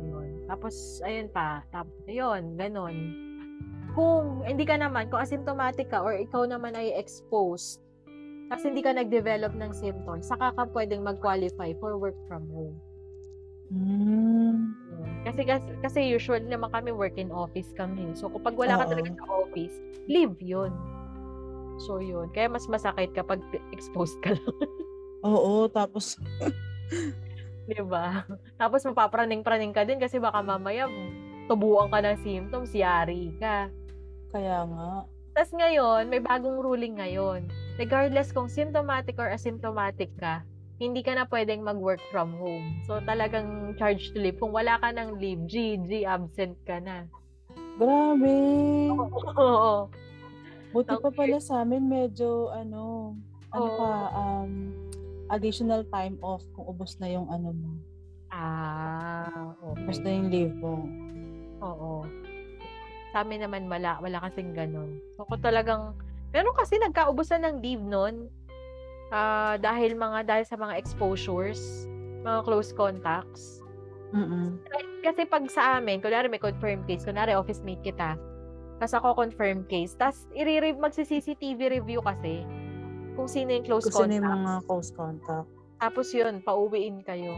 Ayun. Tapos, ayun pa. Tapos, ayun, ganon. Kung hindi ka naman, kung asymptomatic ka or ikaw naman ay exposed, kasi hindi ka nag-develop ng symptoms, saka ka pwedeng mag-qualify for work from home. Hmm. Kasi, kasi kasi usually naman kami work in office kami. So kapag wala ka talaga sa office, leave 'yun. So 'yun. Kaya mas masakit kapag exposed ka lang, Oo, tapos 'di ba? Tapos mapapraning-praning ka din kasi baka mamaya tubuan ka ng symptoms, yari ka. Kaya nga. Tapos ngayon, may bagong ruling ngayon. Regardless kung symptomatic or asymptomatic ka, hindi ka na pwedeng mag-work from home. So talagang charge to leave. Kung wala ka ng leave, GG, absent ka na. Grabe. Oo. Buti pa Okay. pala sa amin medyo ano, ano pa, um, additional time off kung ubos na yung ano mo. Ah, Ubos okay. na yung leave mo. Oo. Sa amin naman wala, wala kasing ganun. So kung talagang, pero kasi nagkaubusan ng leave nun, ah dahil mga, dahil sa mga exposures, mga close contacts. Mm-mm. Kasi pag sa amin, kunwari may confirmed case, kunwari office mate kita, tapos ako confirmed case, tapos i-re- magsi-CCTV review kasi kung sino yung close contact. na yung mga close contact. Tapos yun, pauwiin kayo.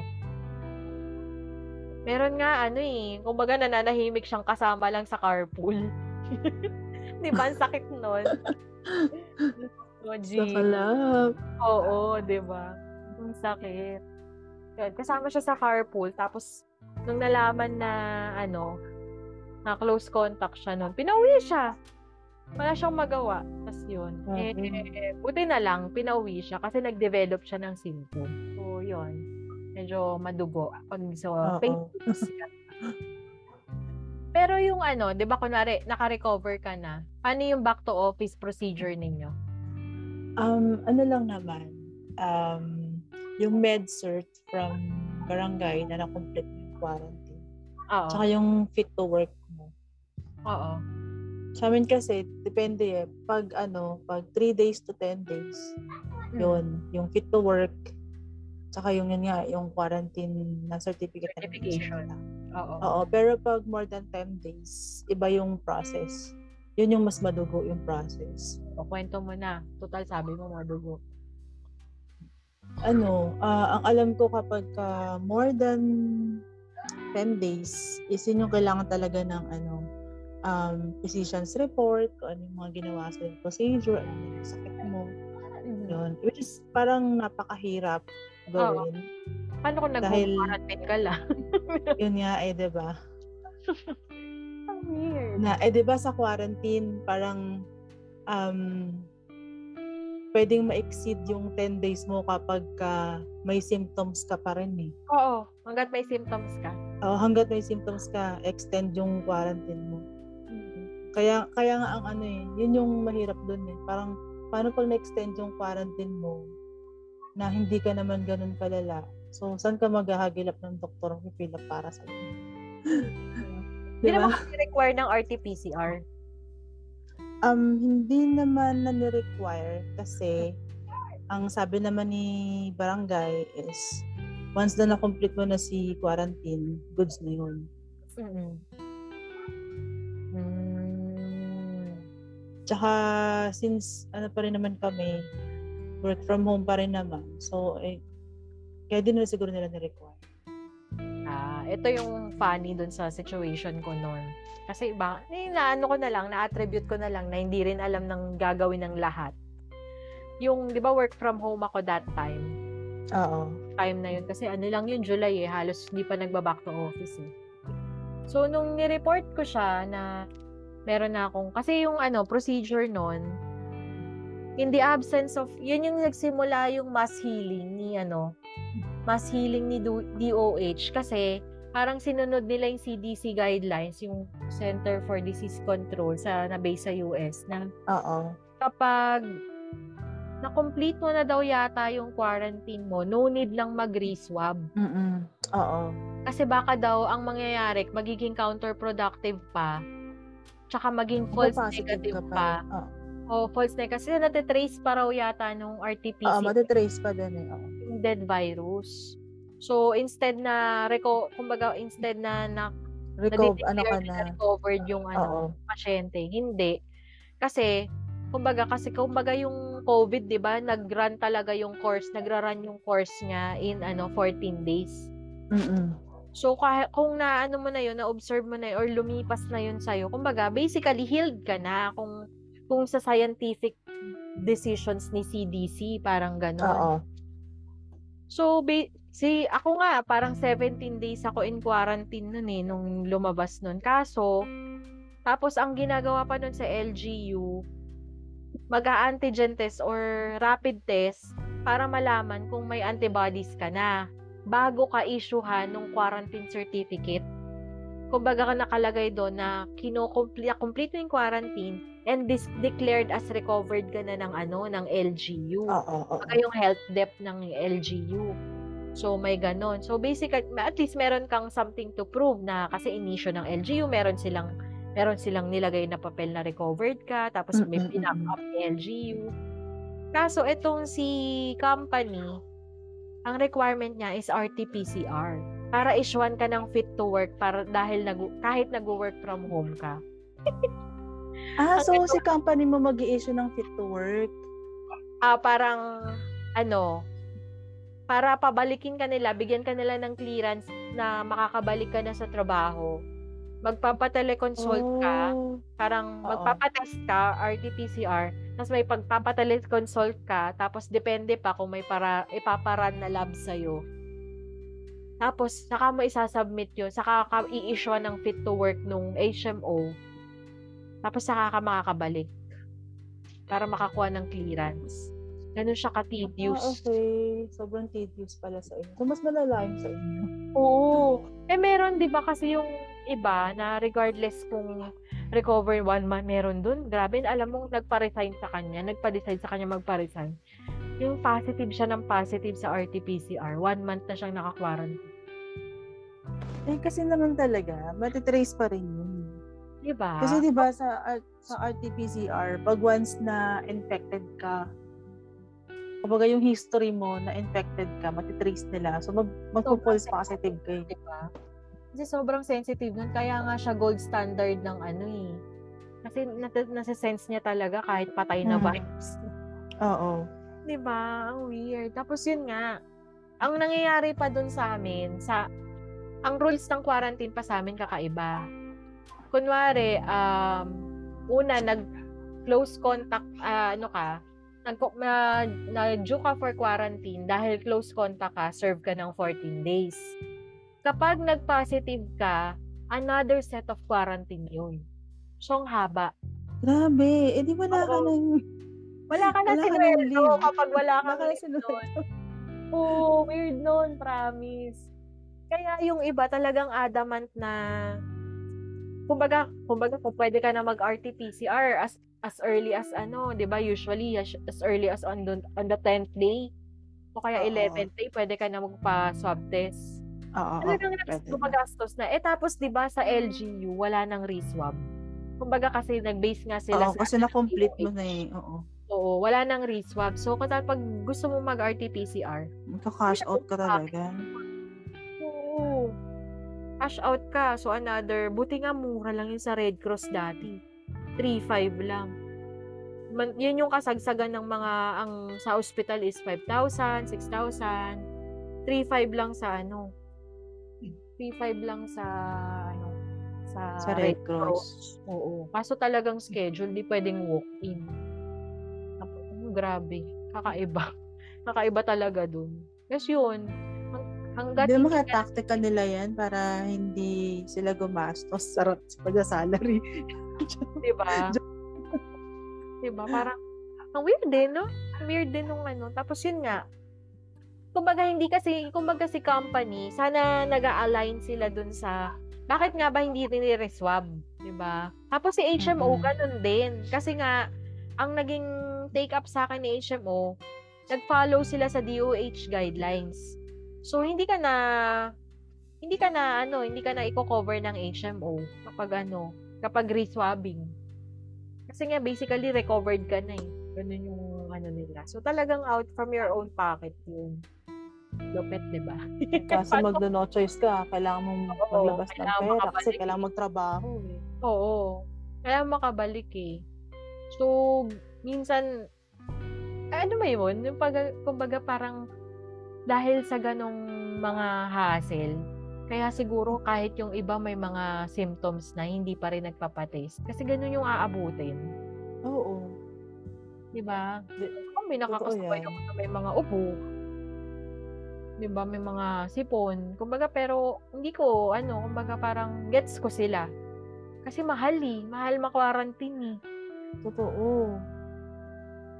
Meron nga ano eh, kumbaga nananahimik siyang kasama lang sa carpool. Di ba? Ang sakit nun. Oh, Sa gee. kalab. Oo, di ba? Ang sakit. Yun, kasama siya sa carpool. Tapos, nung nalaman na, ano, na close contact siya nun, pinauwi siya. Wala siyang magawa. Tapos yun. Eh, Grabe. buti na lang, pinauwi siya kasi nag-develop siya ng symptom. So, yun. Medyo madugo. Pag so, painless. Pero yung ano, di ba kunwari, naka-recover ka na, ano yung back to office procedure ninyo? Um, ano lang naman, um, yung med cert from barangay na na-complete yung quarantine. Oo. Tsaka yung fit to work mo. Oo. Sa amin kasi, depende eh. Pag ano, pag 3 days to 10 days, Mm. yun, yung fit to work, tsaka yung yun nga, yung quarantine na certificate Certification. Oo. Oo, pero pag more than 10 days, iba yung process. yun yung mas madugo yung process. O, kwento mo na. Total, sabi mo madugo. Ano, ah, ang alam ko kapag ka more than 10 days, is yun yung kailangan talaga ng ano, um, physician's report, kung ano yung mga ginawa sa procedure, ano yung sakit mo, yun. Which is parang napakahirap gawin. Paano kung nag-quarantine ka lang? Yun nga eh, 'di ba? Weird. Na eh 'di ba sa quarantine parang um pwedeng ma-exceed yung 10 days mo kapag ka may symptoms ka pa rin eh. Oo, hanggat may symptoms ka. Oh, hanggat may symptoms ka, extend yung quarantine mo. Kaya kaya nga ang ano eh, yun yung mahirap doon eh. Parang paano pag na-extend yung quarantine mo na hindi ka naman ganun kalala. So, saan ka maghahagilap ng doktor ang pipila para sa iyo? Hindi naman kasi require ng RT-PCR. Um, hindi naman na require kasi ang sabi naman ni barangay is once na na-complete mo na si quarantine, goods na yun. Mm-mm. Mm. Tsaka since ano pa rin naman kami, work from home pa rin naman. So, eh, kaya din na siguro nila ni-require. Ah, ito yung funny dun sa situation ko noon. Kasi ba, eh, naano ko na lang, na-attribute ko na lang na hindi rin alam ng gagawin ng lahat. Yung, di ba, work from home ako that time. Oo. Time na yun. Kasi ano lang yun, July eh. Halos hindi pa nagba-back to office eh. So, nung ni-report ko siya na meron na akong, kasi yung ano, procedure nun, in the absence of, yun yung nagsimula yung mass healing ni ano, mass healing ni Do- DOH kasi parang sinunod nila yung CDC guidelines, yung Center for Disease Control sa na-base sa US na Oo. kapag na-complete mo na daw yata yung quarantine mo, no need lang mag-reswab. Mm-mm. Oo. Kasi baka daw ang mangyayari, magiging counterproductive pa, tsaka maging false negative ka pa. Oo. O false negative. Kasi natitrace pa raw yata nung Oo, RT-PCR matitrace pa din eh. Oo. yung dead virus. So, instead na, reco- kumbaga, instead na, na Reco- na-declare ano ka na na. recovered yung ano, Oo. pasyente. Hindi. Kasi, kumbaga, kasi kumbaga yung COVID, di ba, nag-run talaga yung course, nagra-run yung course niya in ano 14 days. Mm-mm. So, kahit, kung na ano mo na yun, na-observe mo na yun, or lumipas na yun sa'yo, kumbaga, basically, healed ka na kung, kung sa scientific decisions ni CDC, parang Oo. gano'n. So, ba- si, ako nga, parang 17 days ako in quarantine nun eh, nung lumabas nun. Kaso, tapos ang ginagawa pa nun sa LGU, mag-antigen test or rapid test para malaman kung may antibodies ka na bago ka issuehan ng quarantine certificate. Kumbaga ka nakalagay doon na kino-complete complete mo yung quarantine and this declared as recovered ka na ng ano ng LGU. Oo. Oo. Saka yung health depth ng LGU. So, may ganon. So, basically, at least meron kang something to prove na kasi inisyo ng LGU, meron silang meron silang nilagay na papel na recovered ka, tapos may pinup up ni LGU. Kaso, itong si company, ang requirement niya is RT-PCR para issuean ka ng fit to work para dahil nag kahit nag-work from home ka. Ah, so ito- si company mo mag issue ng fit to work. ah parang ano para pabalikin ka nila, bigyan ka nila ng clearance na makakabalik ka na sa trabaho. Magpapatele-consult ka, Oh. parang Oo. magpapatest ka, RT-PCR, tapos may pagpapatele-consult ka, tapos depende pa kung may para, ipaparan na lab sa'yo. Tapos, saka mo isasubmit yun, saka ka i-issue ng fit to work nung HMO, tapos saka ka makakabalik para makakuha ng clearance. Ganun siya Ah, ka-tedious. okay. Sobrang tedious pala sa inyo. So, mas malala yung sa inyo. Oo. Eh, meron, di ba, kasi yung iba na regardless kung recover one month, meron dun. Grabe, alam mo, nagpa-resign sa kanya, nagpa-decide sa kanya magpa-resign. Yung positive siya ng positive sa RT-PCR. One month na siyang naka-quarantine. Eh, kasi naman talaga, matitrace pa rin yun. Di ba? Kasi 'di ba sa sa RT-PCR, pag once na infected ka, kumbaga yung history mo na infected ka, matitrace nila. So mag magpo-false positive ka. eh. Di ba? Kasi sobrang sensitive nun. Kaya nga siya gold standard ng ano eh, Kasi nat- nasa-sense niya talaga kahit patay na Mm. virus. Oo. 'Di ba? Ang weird. Tapos yun nga, ang nangyayari pa dun sa amin, sa ang rules ng quarantine pa sa amin kakaiba. Kunwari, um, una, nag close contact, ah, ano ka, nag na, na due ka for quarantine dahil close contact ka, serve ka ng 14 days. Kapag nag-positive ka, another set of quarantine yun. So, ang haba. Grabe. Eh, di wala ka Oo. ka na Wala ka ng sinweldo kapag wala ka ng sinweldo. Oo, weird nun, promise. Kaya yung iba talagang adamant na kumbaga, kumbaga kung pwede ka na mag-RT-PCR as as early as ano, 'di ba? Usually as, early as on the, on the 10th day. O kaya Oo. 11th day, pwede ka na magpa-swab test. Oo. Talagang gumagastos na. Eh tapos 'di ba sa LGU wala nang re-swab. Kumbaga kasi nag-base nga sila Oo, sa kasi na-complete mo na eh. Oo. Oo, wala nang re-swab. So kapag gusto mo mag-RT-PCR, Magka-cash out ka talaga. Oo. Cash out ka. So, another, buti nga mura lang yung sa Red Cross dati. 3.5 lang. Man, yun yung kasagsagan ng mga, ang sa hospital is 5,000, 6,000. 3.5 lang sa ano. 3.5 lang sa, ano, sa, Sa Red Cross. Oo. Kaso talagang schedule, di pwedeng walk-in. Nap- Grabe. Kakaiba. Kakaiba talaga dun. Kasi yun, hanggat Hindi mo hindi kaya ka- tactical nila yan para hindi sila gumastos sa sa salary. Di ba? Di ba? Parang, ang weird din, no? Ang weird din nung ano. Tapos yun nga, kumbaga hindi kasi, kumbaga si company, sana nag align sila dun sa, bakit nga ba hindi nire-swab? Di ba? Tapos si HMO, Mhm. ganun din. Kasi nga, ang naging take up sa akin ni HMO, nag-follow sila sa DOH guidelines. So, hindi ka na, hindi ka na, ano, hindi ka na i-cover ng HMO kapag ano, kapag reswabbing. Kasi nga, basically, recovered ka na eh. Ganun yung ano nila. So, talagang out from your own pocket yun. Lupet, di ba? Kasi magno no choice ka, kailangan mong Oo, maglabas ng kailangan pera kasi makabalik kailangan magtrabaho eh. Oo. Kaya makabalik eh. So, minsan, ano ba yun? Yung pag, kumbaga parang dahil sa ganong mga hassle, kaya siguro kahit yung iba may mga symptoms na hindi pa rin nagpapatest. Kasi ganun yung aabutin. Oo. Di ba? Ako may nakakasabay ako na may mga upo. Di ba? May mga sipon. Kumbaga, pero hindi ko, ano, kumbaga parang gets ko sila. Kasi mahal eh. Mahal ma-quarantine eh. Totoo.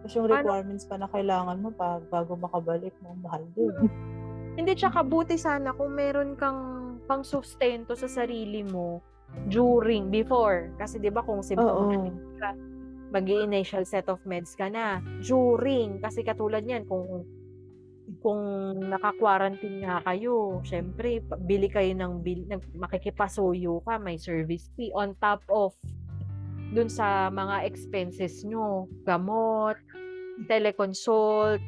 Tapos yung requirements pa na kailangan mo pag bago makabalik mo, mahal din. Hindi, tsaka buti sana kung meron kang pang sustento sa sarili mo during, before. Kasi di ba kung symptomatic ka, mag initial set of meds ka na. During, kasi katulad niyan, kung kung naka-quarantine nga kayo, syempre, bili kayo ng bil, nag, makikipasuyo ka, may service fee on top of dun sa mga expenses nyo, gamot, teleconsult,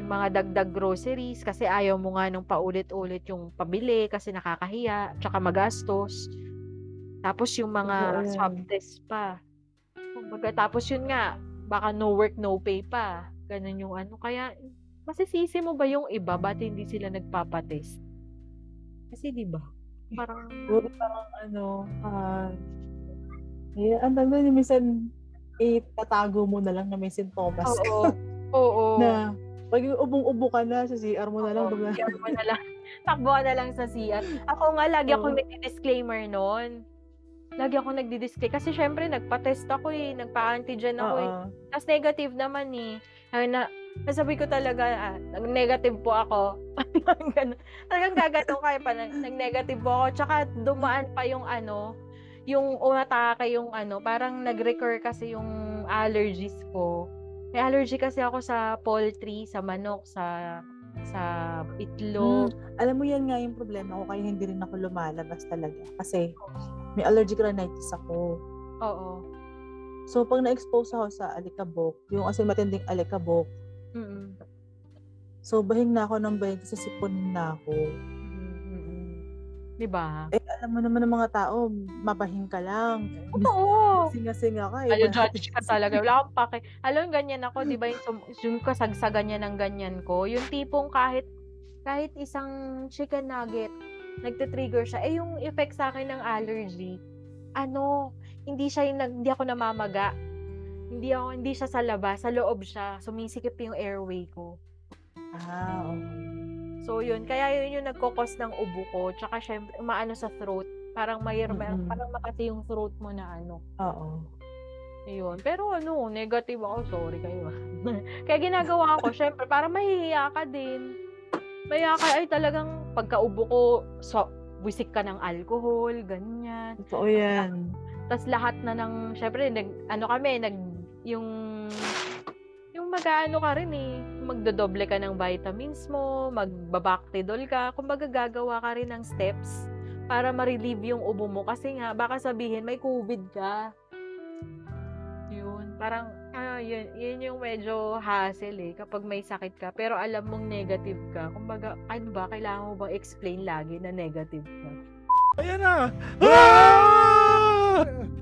yung mga dagdag groceries kasi ayaw mo nga nung paulit-ulit yung pabili kasi nakakahiya, tsaka magastos. Tapos yung mga yan. swab test pa. Kumbaga, tapos yun nga, baka no work, no pay pa. Ganun yung ano. Kaya, masisisi mo ba yung iba? Ba't hindi sila nagpapatest? Kasi di ba? Parang, parang ano, ah, eh, ang yung minsan, itatago mo na lang na may sintomas oo. Oo. Na, pag ubong-ubo ka na, sa CR mo na lang, Oo, bigla, CR mo na lang. Takbo na lang sa CR. Ako nga, lagi akong Oo. nagdi-disclaimer noon. Lagi ako nagdi-disclaimer. Kasi syempre, nagpa-test ako eh. Nagpa-antigen ako eh. oo. Tapos negative naman eh. Ay, na, nasabi ko talaga, ah, nag-negative po ako. Talagang gaganon kayo pa. nag- Nag-negative po ako. Tsaka dumaan pa yung ano, yung umatake yung ano, parang nag-recur kasi yung allergies ko. May allergy kasi ako sa poultry, sa manok, sa sa itlog. Mm, alam mo yan nga yung problema ko, kaya hindi rin ako lumalabas talaga. Kasi, may allergic rhinitis ako. Oo. So, pag na-expose ako sa alikabok, yung kasi matinding alikabok, Mm-mm. so bahing na ako ng bahing kasi siponin na ako. 'Di ba? Eh, alam mo naman ng mga tao, mabahin ka lang. Oo. Singa-singa ka eh. Wala judge ka talaga. Wala akong pake. Alam, mo, ganyan ako, di ba, yung, sum- yung kasagsagan niya ng ganyan ko. Yung tipong kahit, kahit isang chicken nugget, nagte-trigger siya. Eh, yung effect sa akin ng allergy, ano, hindi siya yung, nag- hindi ako namamaga. Hindi ako, hindi siya sa labas, sa loob siya. Sumisikip yung airway ko. Ah, okay. So, yun. Kaya yun yung nagkokos ng ubo ko. Tsaka, syempre, maano sa throat. Parang may, Mm-mm. parang makati yung throat mo na ano. Oo. Ayun. Pero ano, negative ako. Sorry kayo. Kaya ginagawa ko, syempre, para mahihiya ka din. Mahihiya ka, ay talagang pagkaubo ko, so, wisik ka ng alcohol, ganyan. Totoo yan. Tapos lahat na ng, syempre, nag, ano kami, nag, yung, yung mag-ano ka rin eh, magdodoble ka ng vitamins mo, magbabactidol ka, kumbaga gagawa ka rin ng steps para ma-relieve yung ubo mo. Kasi nga, baka sabihin, may COVID ka. Yun, parang, ah, yun, yun yung medyo hassle eh, kapag may sakit ka, pero alam mong negative ka. Kumbaga, ano ba, kailangan mo bang explain lagi na negative ka? Ayan na! Ah!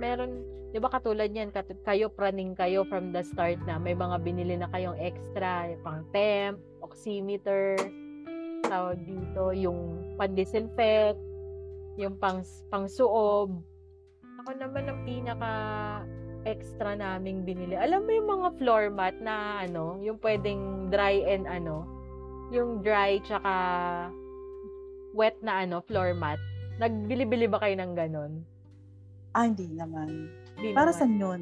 Meron, di ba katulad yan, kat- kayo praning kayo from the start na may mga binili na kayong extra, pang temp, oximeter, tawag dito, yung pan-disinfect, yung pang, pang suob. Ako naman ang pinaka extra naming binili. Alam mo yung mga floor mat na ano, yung pwedeng dry and ano, yung dry tsaka wet na ano, floor mat. Nagbili-bili ba kayo ng ganon? Ah, hindi naman. Di Para naman. sa yun?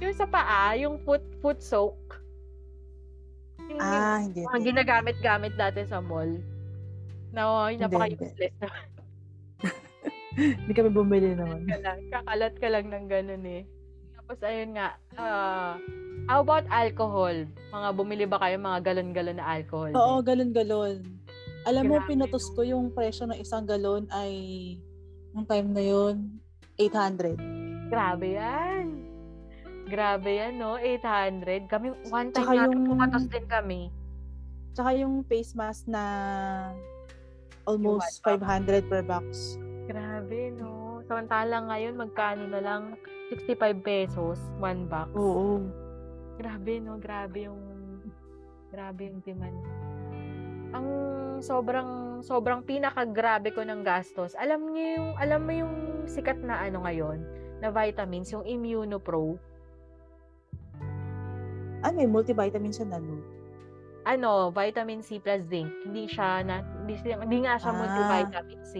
Yung sa paa, yung foot foot soak. Yung, Ah, hindi. yung hindi. ginagamit-gamit dati sa mall. Na oh, Hindi, napaka-useless na. Hindi kami bumili naman. ka lang. Kakalat ka lang ng ganun eh. Tapos ayun nga, ah, how about alcohol? Mga bumili ba kayo mga galon-galon na alcohol? Oo, din? galon-galon. Alam mo, Grabe, pinatos no? ko yung presyo ng isang galon ay nung time na yun, 800. Grabe yan. Grabe yan, no? 800. Kami, one time Tsaka natin yung- pumatos din kami. Tsaka yung face mask na almost Yung 500 per box. Grabe, no? Samantala ngayon, magkano na lang? 65 pesos, one box. Oo. Grabe, no? Grabe yung, grabe yung demand. Ang sobrang, sobrang pinakagrabe ko ng gastos. Alam niyo yung, alam mo yung sikat na ano ngayon, na vitamins, yung Immunopro. Ah, may multivitamin siya na, no? Ano, vitamin C plus zinc. Hindi siya na, hindi, siya- hindi nga siya Ah. multivitamin C.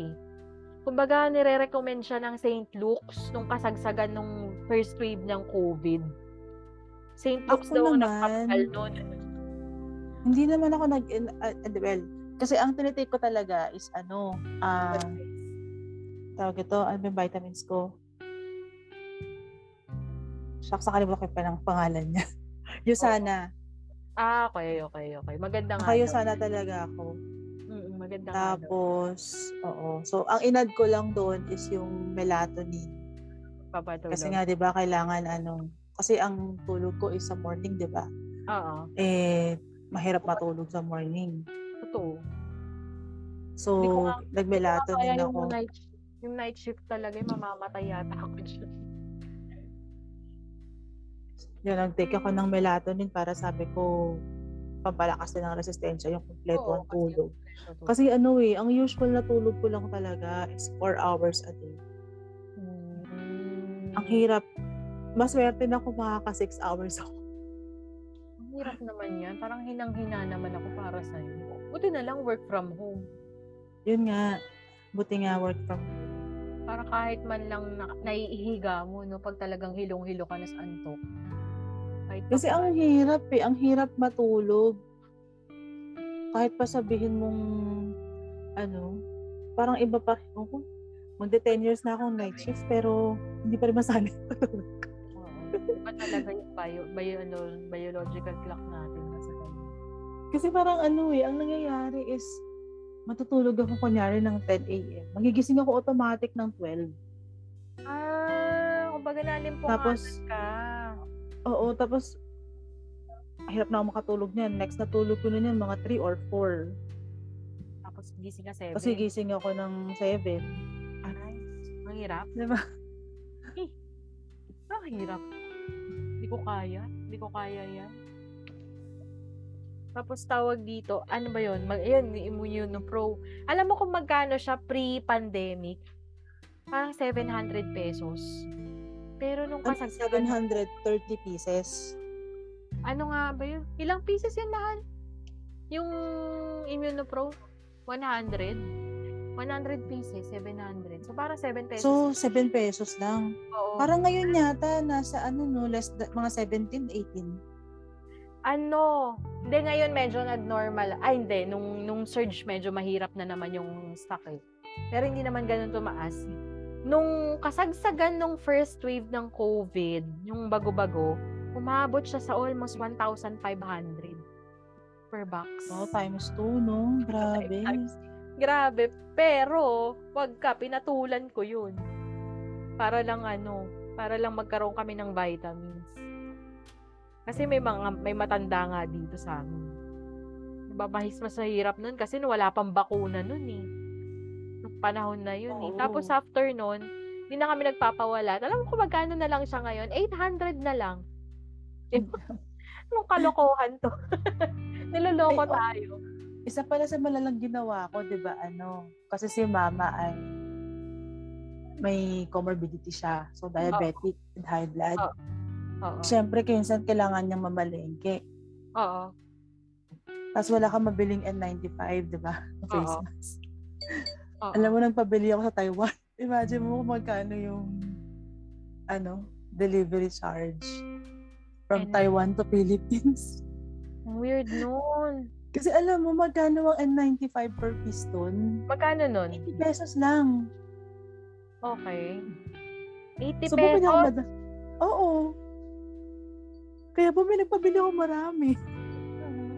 Kumbaga, nire-recommend siya ng St. Luke's nung kasagsagan nung first wave ng COVID. St. Luke's Ako daw naman. nagpapakal nun. Hindi naman ako nag, uh, well, kasi ang tinitake ko talaga is ano, ah, tawag ito, ano yung vitamins ko? Shucks, nakalimutan ko pa ng pangalan niya. Yusana. Ah, okay, okay, okay. Maganda nga. Naka daw. Yusana talaga ako. Mm, maganda nga. Tapos, oo. So, ang inad ko lang doon is yung melatonin. Papatulog. Kasi nga, di ba, kailangan ano, kasi ang tulog ko is sa morning, di ba? Oo. Eh, mahirap matulog sa morning. Totoo. So, nag-melatonin Kaya ako. yung night, yung night shift talaga, mamamatay yata ako dyan. Yun, nag-take ako ng melatonin para sabi ko, pampalakas din ng resistensya yung kompleto ang tulog. Kasi, Kasi ano eh, ang usual na tulog ko lang talaga is 4 hours a day. Mm. Ang hirap. Maswerte na kung makaka 6 hours ako. Hirap naman yan. Parang hinang-hina naman ako para sa iyo. Buti na lang work from home. Yun nga, buti nga work from home. Para kahit man lang na, naiihiga mo, no, pag talagang hilong-hilo ka na sa antok. Kahit Kasi pa- ang hirap eh, ang hirap matulog. Kahit pa sabihin mong, ano, parang iba pa, ako, magde 10 years na akong night shift, pero hindi pa rin masanay matulog. Oo. Iba talaga yung bio, bio, ano, biological clock natin. Kasi, Kasi parang ano eh, ang nangyayari is, matutulog ako kunyari ng 10 a.m. Magigising ako automatic ng 12. ah, kumbaga nalimpungan Tapos, ka. oo, tapos, hirap na ako makatulog niyan. Next na tulog ko na niyan, mga 3 or 4. Tapos gising ka 7. Kasi gising ako ng 7. Ay, ang hirap. Diba? Ang hirap. Ko kaya. Hindi ko kaya yan. Tapos tawag dito, ano ba yun? Mag, yun, Immunopro. Alam mo kung magkano siya pre-pandemic? Parang 700 pesos. Pero nung Ano, kasagsagan, 730 pieces. ano nga ba yun? Ilang pieces yun mahal? Yung Immunopro? 100? 100 pieces, 700. So, parang 7 pesos. So, 7 pesos lang. Oo. Parang ngayon yata, nasa ano no, less mga 17, 18. ano, hindi ngayon medyo nag-normal. Ay, hindi. Nung, nung surge, medyo mahirap na naman yung stock eh. Pero hindi naman ganun tumaas. Nung kasagsagan nung first wave ng COVID, yung bago-bago, umabot siya sa almost 1,500 per box. Oh, times 2, no? Grabe. Grabe. Pero, wag ka, pinatulan ko yun. Para lang ano, para lang magkaroon kami ng vitamins. Kasi may mga, may matanda nga dito sa amin. Nababahis mas mahirap nun kasi wala pang bakuna nun eh. Nung panahon na yun eh. Oo. Tapos after nun, hindi na kami nagpapawala. Alam kung magkano na lang siya ngayon? 800 na lang. Anong kalokohan to? Niloloko oh. tayo. Isa pala sa malalang ginawa ko, di ba, ano, kasi si mama ay may comorbidity siya. So, diabetic and high blood. Oo. Oo. Siyempre, kinsan kailangan niyang mamalengke. Oo. Tapos wala kang mabiling N95, di ba? Face mask. Alam mo, nang pabili ako sa Taiwan. Imagine mo kung magkano yung ano, delivery charge from And- Taiwan to Philippines. Weird nun. Kasi alam mo, magkano ang N95 per piston? Magkano nun? 80 pesos lang. Okay. 80 So, bumili ako pesos? mada- Oo. Kaya bumili, pabili ako marami. Mhm.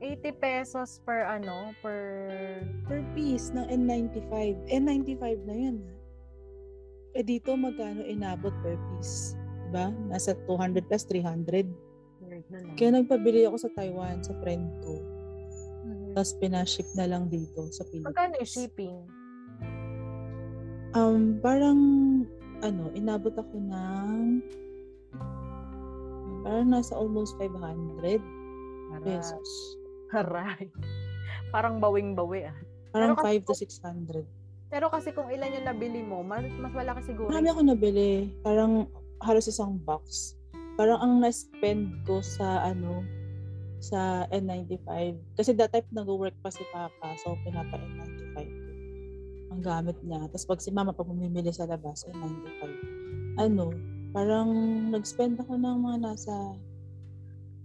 80 pesos per ano, per... Per piece ng N95. N95 na yun. Eh dito, magkano inabot per piece? Diba? Nasa 200 plus 300. Na. Kaya nagpabili ako sa Taiwan, sa friend ko. Mhm. Tapos pinaship na lang dito sa Pilipinas. Magkano yung shipping? Um, parang, ano, inabot ako ng parang nasa almost 500 pesos. Haray. Parang bawing-bawi ah. Parang Pero kasi 5 to 600. Pero kasi kung ilan yung nabili mo, mas, mas malaki siguro. Marami ako nabili. Parang halos isang box. Parang ang na-spend ko sa ano, sa N95. Kasi that type nag-work pa si Papa. So, pinapa N95 ko. Ang gamit niya. Tapos pag si Mama pa pumimili sa labas, N95. Ano, parang nag-spend ako ng mga nasa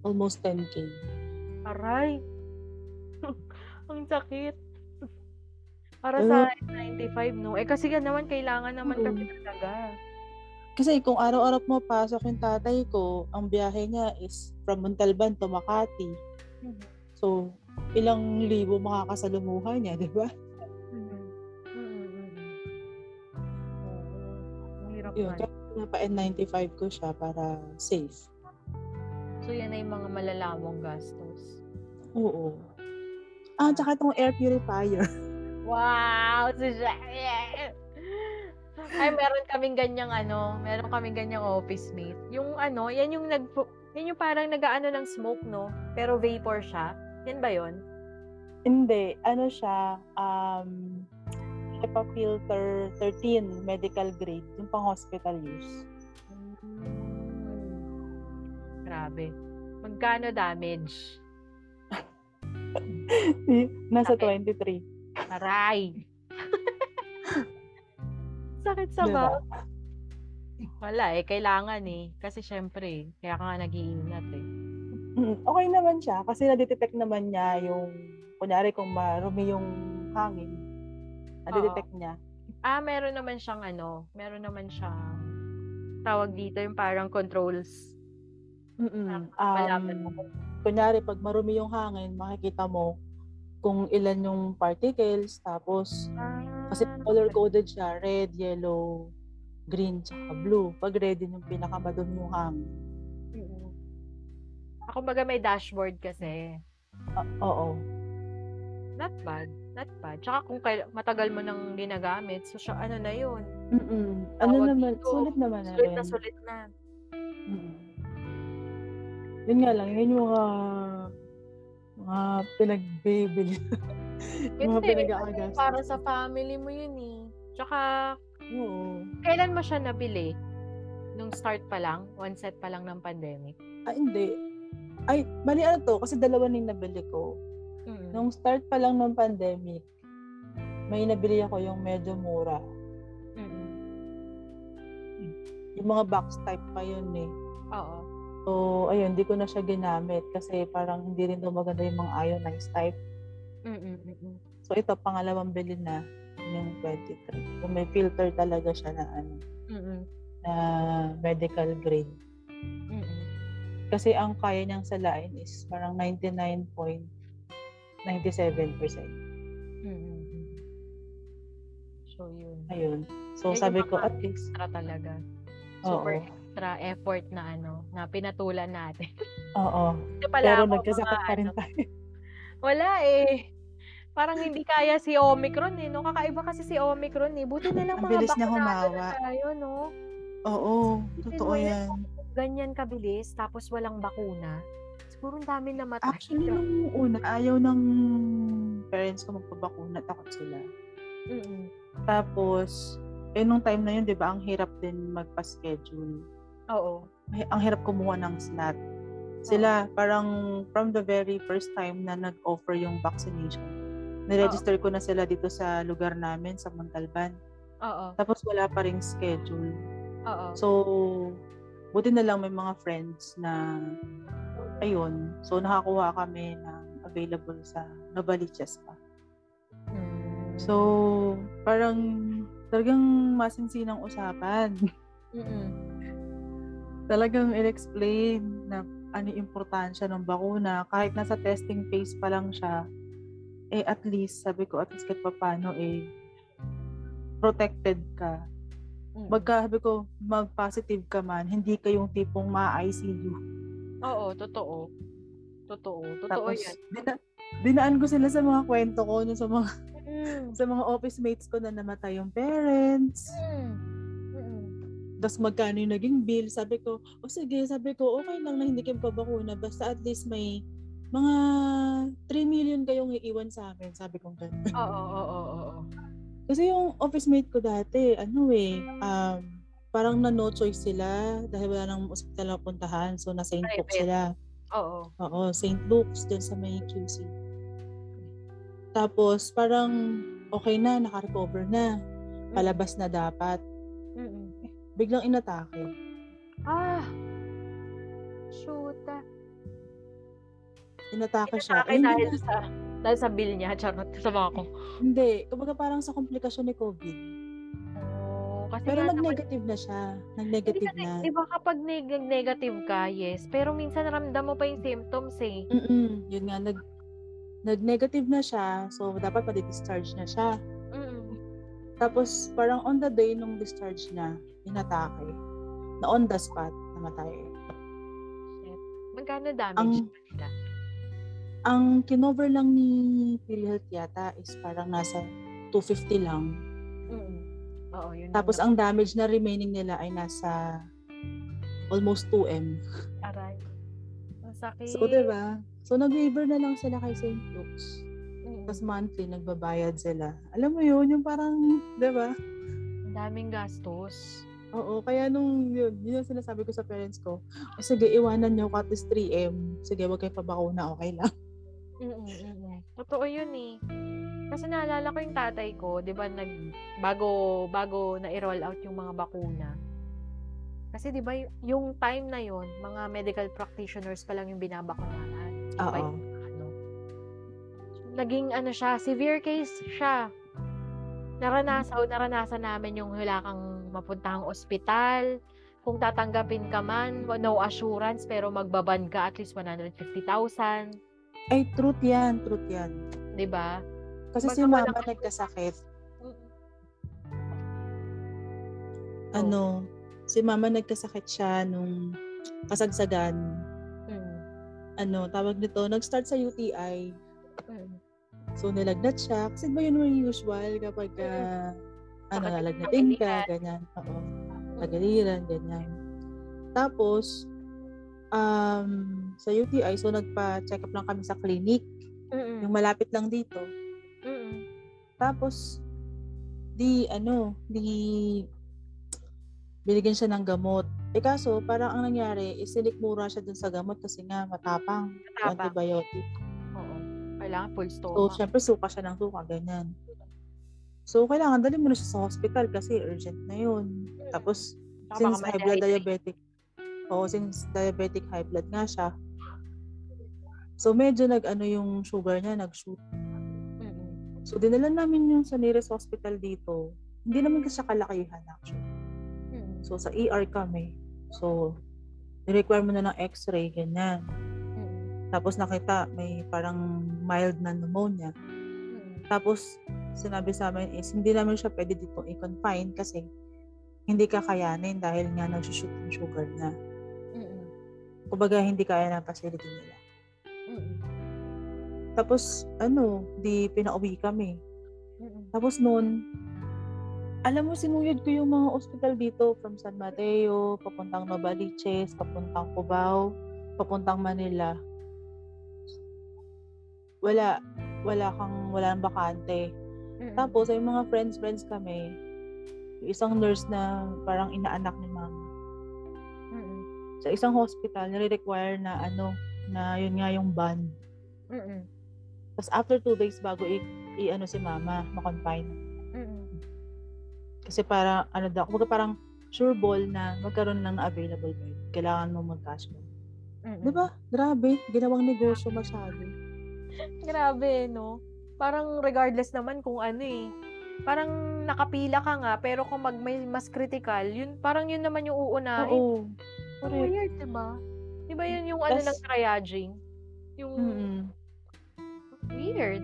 almost 10k. Aray. Ang sakit. Para Pero- sa 95, no? Eh kasi yan naman, kailangan naman Oo. kasi talaga. Kasi kung araw-araw mo pasok yung tatay ko, ang biyahe niya is from Montalban to Makati. Mhm. So, ilang libo makakasalumuha niya, di ba? Mhm. Mhm, mhm. Oo. Ang hirap Yun, kaya pinapa N95 ko siya para safe. So, yan ay mga malalamong gastos. Oo. Ah, tsaka itong air purifier. Wow! Si Janet! Ay, meron kaming ganyang ano, meron kaming ganyang office mate. Yung ano, yan yung nag yan yung parang nagaano ng smoke, no? Pero vapor siya. Yan ba yon? Hindi, ano siya, um, HEPA filter 13 medical grade, yung pang hospital use. Grabe. Magkano damage? Nasa Sakit. 23. Aray! Sakit sa Diba? ba? Wala eh, kailangan eh. Kasi syempre, kaya ka nga nag-iingat eh. Mm, Okay naman siya kasi na-detect naman niya yung, kunyari kung marumi yung hangin, na-detect niya. Ah, meron naman siyang ano, meron naman siyang tawag dito yung parang controls. Mm-mm. Malaman mo Um, kung kunyari, pag marumi yung hangin, makikita mo kung ilan yung particles, tapos, kasi color-coded siya, red, yellow, green, tsaka blue. Pag red, yun yung pinakamadumi yung hangin. mm. Ako baga may dashboard kasi. Ah, oo. Not bad. Not bad. Tsaka kung kail- matagal mo nang ginagamit, so siya, ano na yun. Mm-mm. Ano Tawag naman, dito, sulit naman na Sulit na sulit na. Mm. Yun nga lang, yun yung mga mga pinagbibili. mga Hindi, pinag-aagastos. Para sa family mo yun eh. Tsaka, Oo. kailan mo siya nabili? Nung start pa lang? One set pa lang ng pandemic? Ah, hindi. Ay, mali ano to, kasi dalawa na yung nabili ko. Mm. Nung start pa lang ng pandemic, may nabili ako yung medyo mura. Mm-mm. Yung mga box type pa yun eh. Oo. So, ayun, hindi ko na siya ginamit kasi parang hindi rin daw maganda yung mga ionized type. Mm-mm-mm. So, ito, pangalawang bili na yung 23. Yung may filter talaga siya na ano, Mm-mm. na medical grade. Mm-mm. Kasi ang kaya niyang salain is parang 99.97%. Mm-mm. So, yun. Ayun. So, Yan sabi ko, at least, talaga. oo. Extra effort na ano, na pinatulan natin. Oo. Pala Pero ako, nagkasakit pa rin ano, tayo. Wala eh. Parang hindi kaya si Omicron eh, no? Kakaiba kasi si Omicron eh. Buti na lang Ang mga niya bakunado na humawa. tayo, no? Oo. Totoo Hindi mo yan. Ganyan kabilis, tapos walang bakuna. Siguro ang dami na matay. Actually, nung una, ayaw ng parents ko magpabakuna. Takot sila. Mm-mm. Tapos, eh, nung time na yun, di ba, ang hirap din magpa-schedule. Oo. Ay, ang hirap kumuha ng slot. Sila, parang from the very first time na nag-offer yung vaccination, niregister ko na sila dito sa lugar namin, sa Montalban. Oo. Tapos wala pa ring schedule. Oo. So, buti na lang may mga friends na, ayun, so nakakuha kami ng available sa Novaliches pa. Mm. So, parang talagang masinsinang usapan. Mm-mm. Talagang in-explain na ano yung importansya ng bakuna. Kahit nasa testing phase pa lang siya, eh at least, sabi ko, at least kahit paano, eh, protected ka. Mm. Magka, sabi ko, mag-positive ka man, hindi ka yung tipong ma-ICU. Oo, totoo. Totoo. Totoo Tapos, yan. dina- dinaan ko sila sa mga kwento ko, no, sa mga Mm. sa mga office mates ko na namatay yung parents. Mm. Tapos magkano yung naging bill. Sabi ko, o sige, sabi ko, okay lang na hindi kayo pabakuna. Basta at least may mga 3 million kayong iiwan sa amin. Sabi ko ganun. Oo, oo, oo, oo. Kasi yung office mate ko dati, ano eh, um, parang na no choice sila dahil wala nang ospital na puntahan. So, na St. Luke's sila. Oo. Oo, St. Luke's dyan sa may QC. Tapos, parang okay na, naka-recover na. Palabas na dapat. Mm-mm. Biglang inatake. Ah. Shoot. Inatake siya. Inatake Eh, hindi dahil sa dahil sa bill niya, charot sa mga ko. Hindi. Kumbaga parang sa komplikasyon ni COVID. Oh, kasi Pero nag-negative na siya. Nag-negative kasi, na. di ba kapag neg- negative ka, yes, pero minsan ramdam mo pa yung symptoms eh. Mm-mm. Yun nga, nag, nag-negative na siya. So, dapat pa-discharge na siya. Mm. Tapos, parang on the day nung discharge niya, inatake. Na on the spot, namatay. Magkano damage Ang- sa kanila? Ang kinover lang ni PhilHealth yata is parang nasa 250 lang. Mm. Oo, yun Tapos ang damage na remaining nila ay nasa almost 2M. naman. Aray. Masakit. So, di ba? So, nag-waiver na lang sila kay St. Luke's. Mm. Tapos monthly, nagbabayad sila. Alam mo yun, yung parang, di ba? Ang daming gastos. Oo, kaya nung yun, yun yung sinasabi ko sa parents ko, o sige, iwanan nyo at least 3M. Sige, wag kayo pabakuna, okay lang. Mm, mm. Totoo yun eh. Kasi naalala ko yung tatay ko, 'di ba, nag bago bago na i-roll out yung mga bakuna. Kasi 'di ba yung time na yon, mga medical practitioners pa lang yung binabakunahan. Oo. yung ano. Naging ano siya, severe case siya. Naranasan, naranasan namin yung wala kang mapuntahang ospital. Kung tatanggapin ka man, no assurance, pero magbaban ka at least 150,000. Ay, truth yan, truth yan. 'di ba? Kasi Basta si mama kang- nagkasakit. Oh. Ano, si mama nagkasakit siya nung kasagsagan. Mm. Ano, tawag nito, nag-start sa UTI. Mm. So, nilagnat siya. Kasi ba yun yung usual kapag uh, ano, lalagnatin ka, ganyan. Oo. Pagaliran, ganyan. Tapos, um, sa UTI, so nagpa-check up lang kami sa clinic. Mm. Yung malapit lang dito. Mm. Tapos, di, ano, di, binigyan siya ng gamot. Eh kaso, parang ang nangyari, is sinikmura siya dun sa gamot kasi nga matapang. Matapang. Antibiotic. Oo. Kailangan full So, stomach. syempre, suka siya ng suka, ganyan. So, kailangan dali mo na siya sa hospital kasi urgent na yun. Tapos, Saka since high blood diabetic, oo, since diabetic high blood nga siya, so medyo nag-ano yung sugar niya, nag-shoot. Mm. So, dinala namin yung sa nearest hospital dito. Hindi naman kasi siya kalakihan actually. So, sa ER kami. So, ni-require mo na ng x-ray, ganyan. Tapos nakita, may parang mild na pneumonia. Tapos, sinabi sa amin is, hindi namin siya pwede dito i-confine kasi hindi kakayanin dahil nga nag-shoot yung sugar na. Mm. Kumbaga, hindi kaya ng facility nila. Mm. Tapos, ano, di pinauwi kami. Mm. Tapos noon, alam mo, sinuyod ko yung mga ospital dito from San Mateo, papuntang Novaliches, papuntang Cubao, papuntang Manila. Wala, wala kang, wala nang bakante. Mm. Tapos, ay mga friends-friends kami, yung isang nurse na parang inaanak ni mama. Mm. Sa isang hospital, nire-require na ano, na yun nga yung ban. Mm. Tapos after two days bago i, i ano si mama, ma-confine. Mm. Kasi para, ano daw, kumbaga parang sure ball na magkaroon na available bed. Kailangan mo mag-cash mo. Mm. Di ba? Grabe. Ginawang negosyo masyado. Grabe, no? Parang regardless naman kung ano eh. Parang nakapila ka nga, pero kung mag may mas critical, yun, parang yun naman yung uunahin. Oo. Correct. weird, diba? Diba yun yung ano Tas- ng triaging? Yung Mm-mm. weird.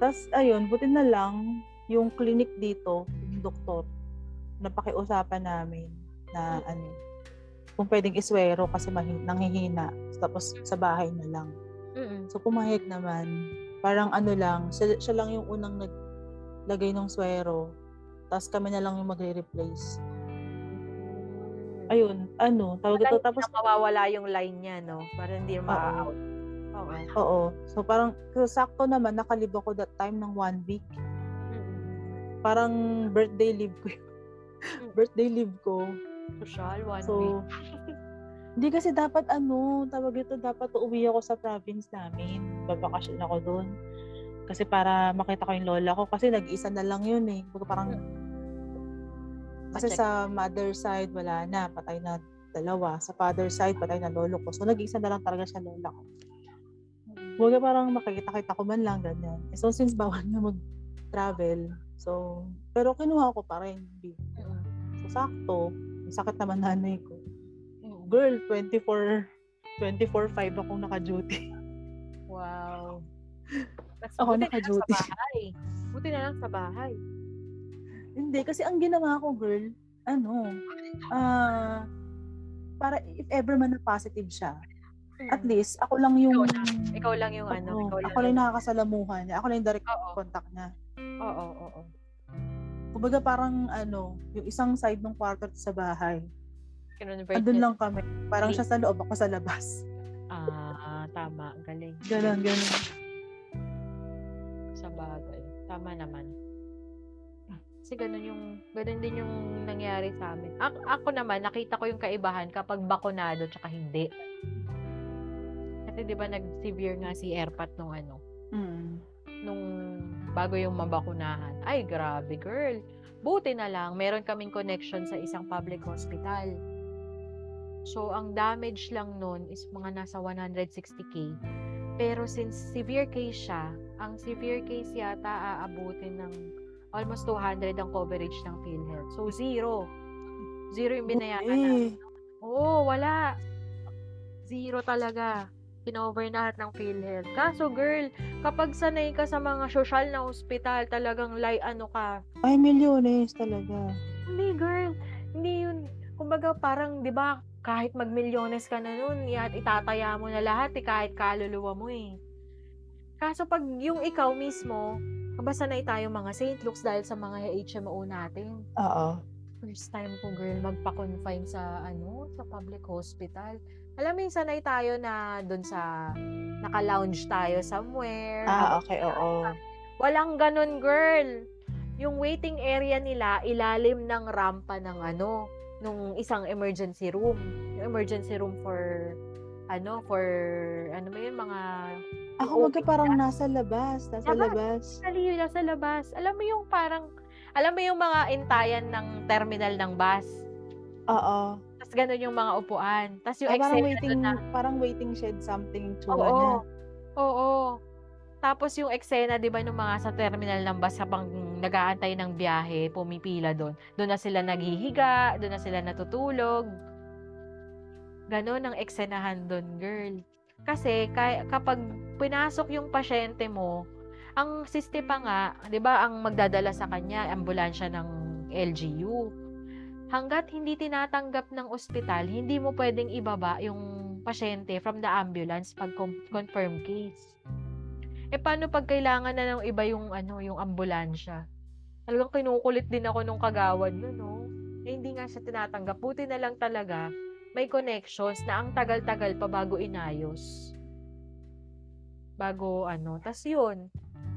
Tapos, ayun, buti na lang, yung clinic dito, yung doktor, napakiusapan namin na ano, kung pwedeng iswero kasi mahi- nanghihina. Tapos, sa bahay na lang. Mm. So, pumayag naman. Parang ano lang, siya, siya lang yung unang naglagay ng swero. Tapos kami na lang yung magre-replace. Ayun, ano, tawag ito. Tapos, mawawala yung line niya, no? Para hindi ma-out. Oo. oo. So, parang, sakto naman, nakalib ako that time ng one week. Mm. Parang birthday leave ko yun. birthday leave ko. Social, one So, week. Hindi kasi dapat ano, tawag ito, dapat uuwi ako sa province namin. Babakasyon ako doon. Kasi para makita ko yung lola ko. Kasi nag-isa na lang yun eh. Parang, kasi Ma-check. sa mother side, wala na. Patay na dalawa. Sa father side, patay na lolo ko. So, nag-isa na lang talaga siya lola ko. Kumbaga parang makikita-kita ko man lang, ganyan. Eh, So, since bawal na mag-travel, so, pero kinuha ko pa rin. Mm. So, sakto. Sakit naman nanay ko. Girl, 24, 24-5 akong naka-duty. Wow. Mas Ako na naka-duty. sa bahay. Buti na lang sa bahay. Hindi, kasi ang ginawa ko, girl, ano, ah, para if ever man na positive siya, at Mm. least, ako lang yung, Ikaw lang. Ikaw lang yung ano. Oo, Ikaw lang ako lang yung nakakasalamuhan niya. Ako lang yung direct Oo. contact niya. Oo, oo, oo. Kumbaga parang ano, yung isang side ng kwarto sa bahay. Kinonvert Andun lang kami. Parang Wait. siya sa loob, ako sa labas. Ah, tama. Galing. Ganon, ganon. Sa bagay. Tama naman. Kasi ganun yung, ganun din yung nangyari sa amin. Ako, ako naman, nakita ko yung kaibahan kapag bakunado tsaka hindi. Kasi di ba nag-severe nga si Airpat nung ano, Mm. nung bago yung mabakunahan. Ay, grabe girl. Buti na lang, meron kaming connection sa isang public hospital. So, ang damage lang nun is mga nasa 160k. Pero since severe case siya, ang severe case yata aabutin ng almost 200 ang coverage ng PhilHealth. So, zero. Zero yung binayaran namin. Eh, Oo, wala. Zero talaga. Pinover na lahat ng PhilHealth. Kaso girl, kapag sanay ka sa mga social na hospital, talagang lay ano ka. ay, milyones talaga. Hindi girl, hindi yun. Kumbaga parang, di ba, kahit magmilyones ka na nun, at itataya mo na lahat, eh, kahit kaluluwa mo eh. Kaso pag yung ikaw mismo, basta sanay tayo mga St. Luke's dahil sa mga HMO natin. Oo. First time ko girl magpa-confine sa ano, sa public hospital. Alam mo yung sanay tayo na doon sa naka-lounge tayo somewhere. Ah, okay, oo. Walang ganun, girl. Yung waiting area nila, ilalim ng rampa ng ano, nung isang emergency room. Yung emergency room for, ano, for, ano ba yun, mga, Ako magka parang nasa labas, nasa Labas. labas. sali sa labas. Alam mo yung parang, alam mo yung mga intayan ng terminal ng bus. Oo. Tapos ganun yung mga upuan. Tapos yung Ah, parang waiting, na, parang waiting shed something to Oo. ano. Oo. Tapos yung eksena, di ba, nung mga sa terminal ng bus habang nag-aantay ng biyahe, pumipila doon. Doon na sila naghihiga, doon na sila natutulog. Ganon ang eksenahan doon, girl. Kasi kay, kapag pinasok yung pasyente mo, ang siste pa nga, 'di ba, ang magdadala sa kanya ambulansya ng LGU. Hanggat hindi tinatanggap ng ospital, hindi mo pwedeng ibaba yung pasyente from the ambulance pag confirm case. Eh paano pag kailangan na ng iba yung ano, yung ambulansya? Talagang kinukulit din ako nung kagawad nun, no? Eh, hindi nga siya tinatanggap. Buti na lang talaga may connections na ang tagal-tagal pa bago inayos. Bago ano. tas yun,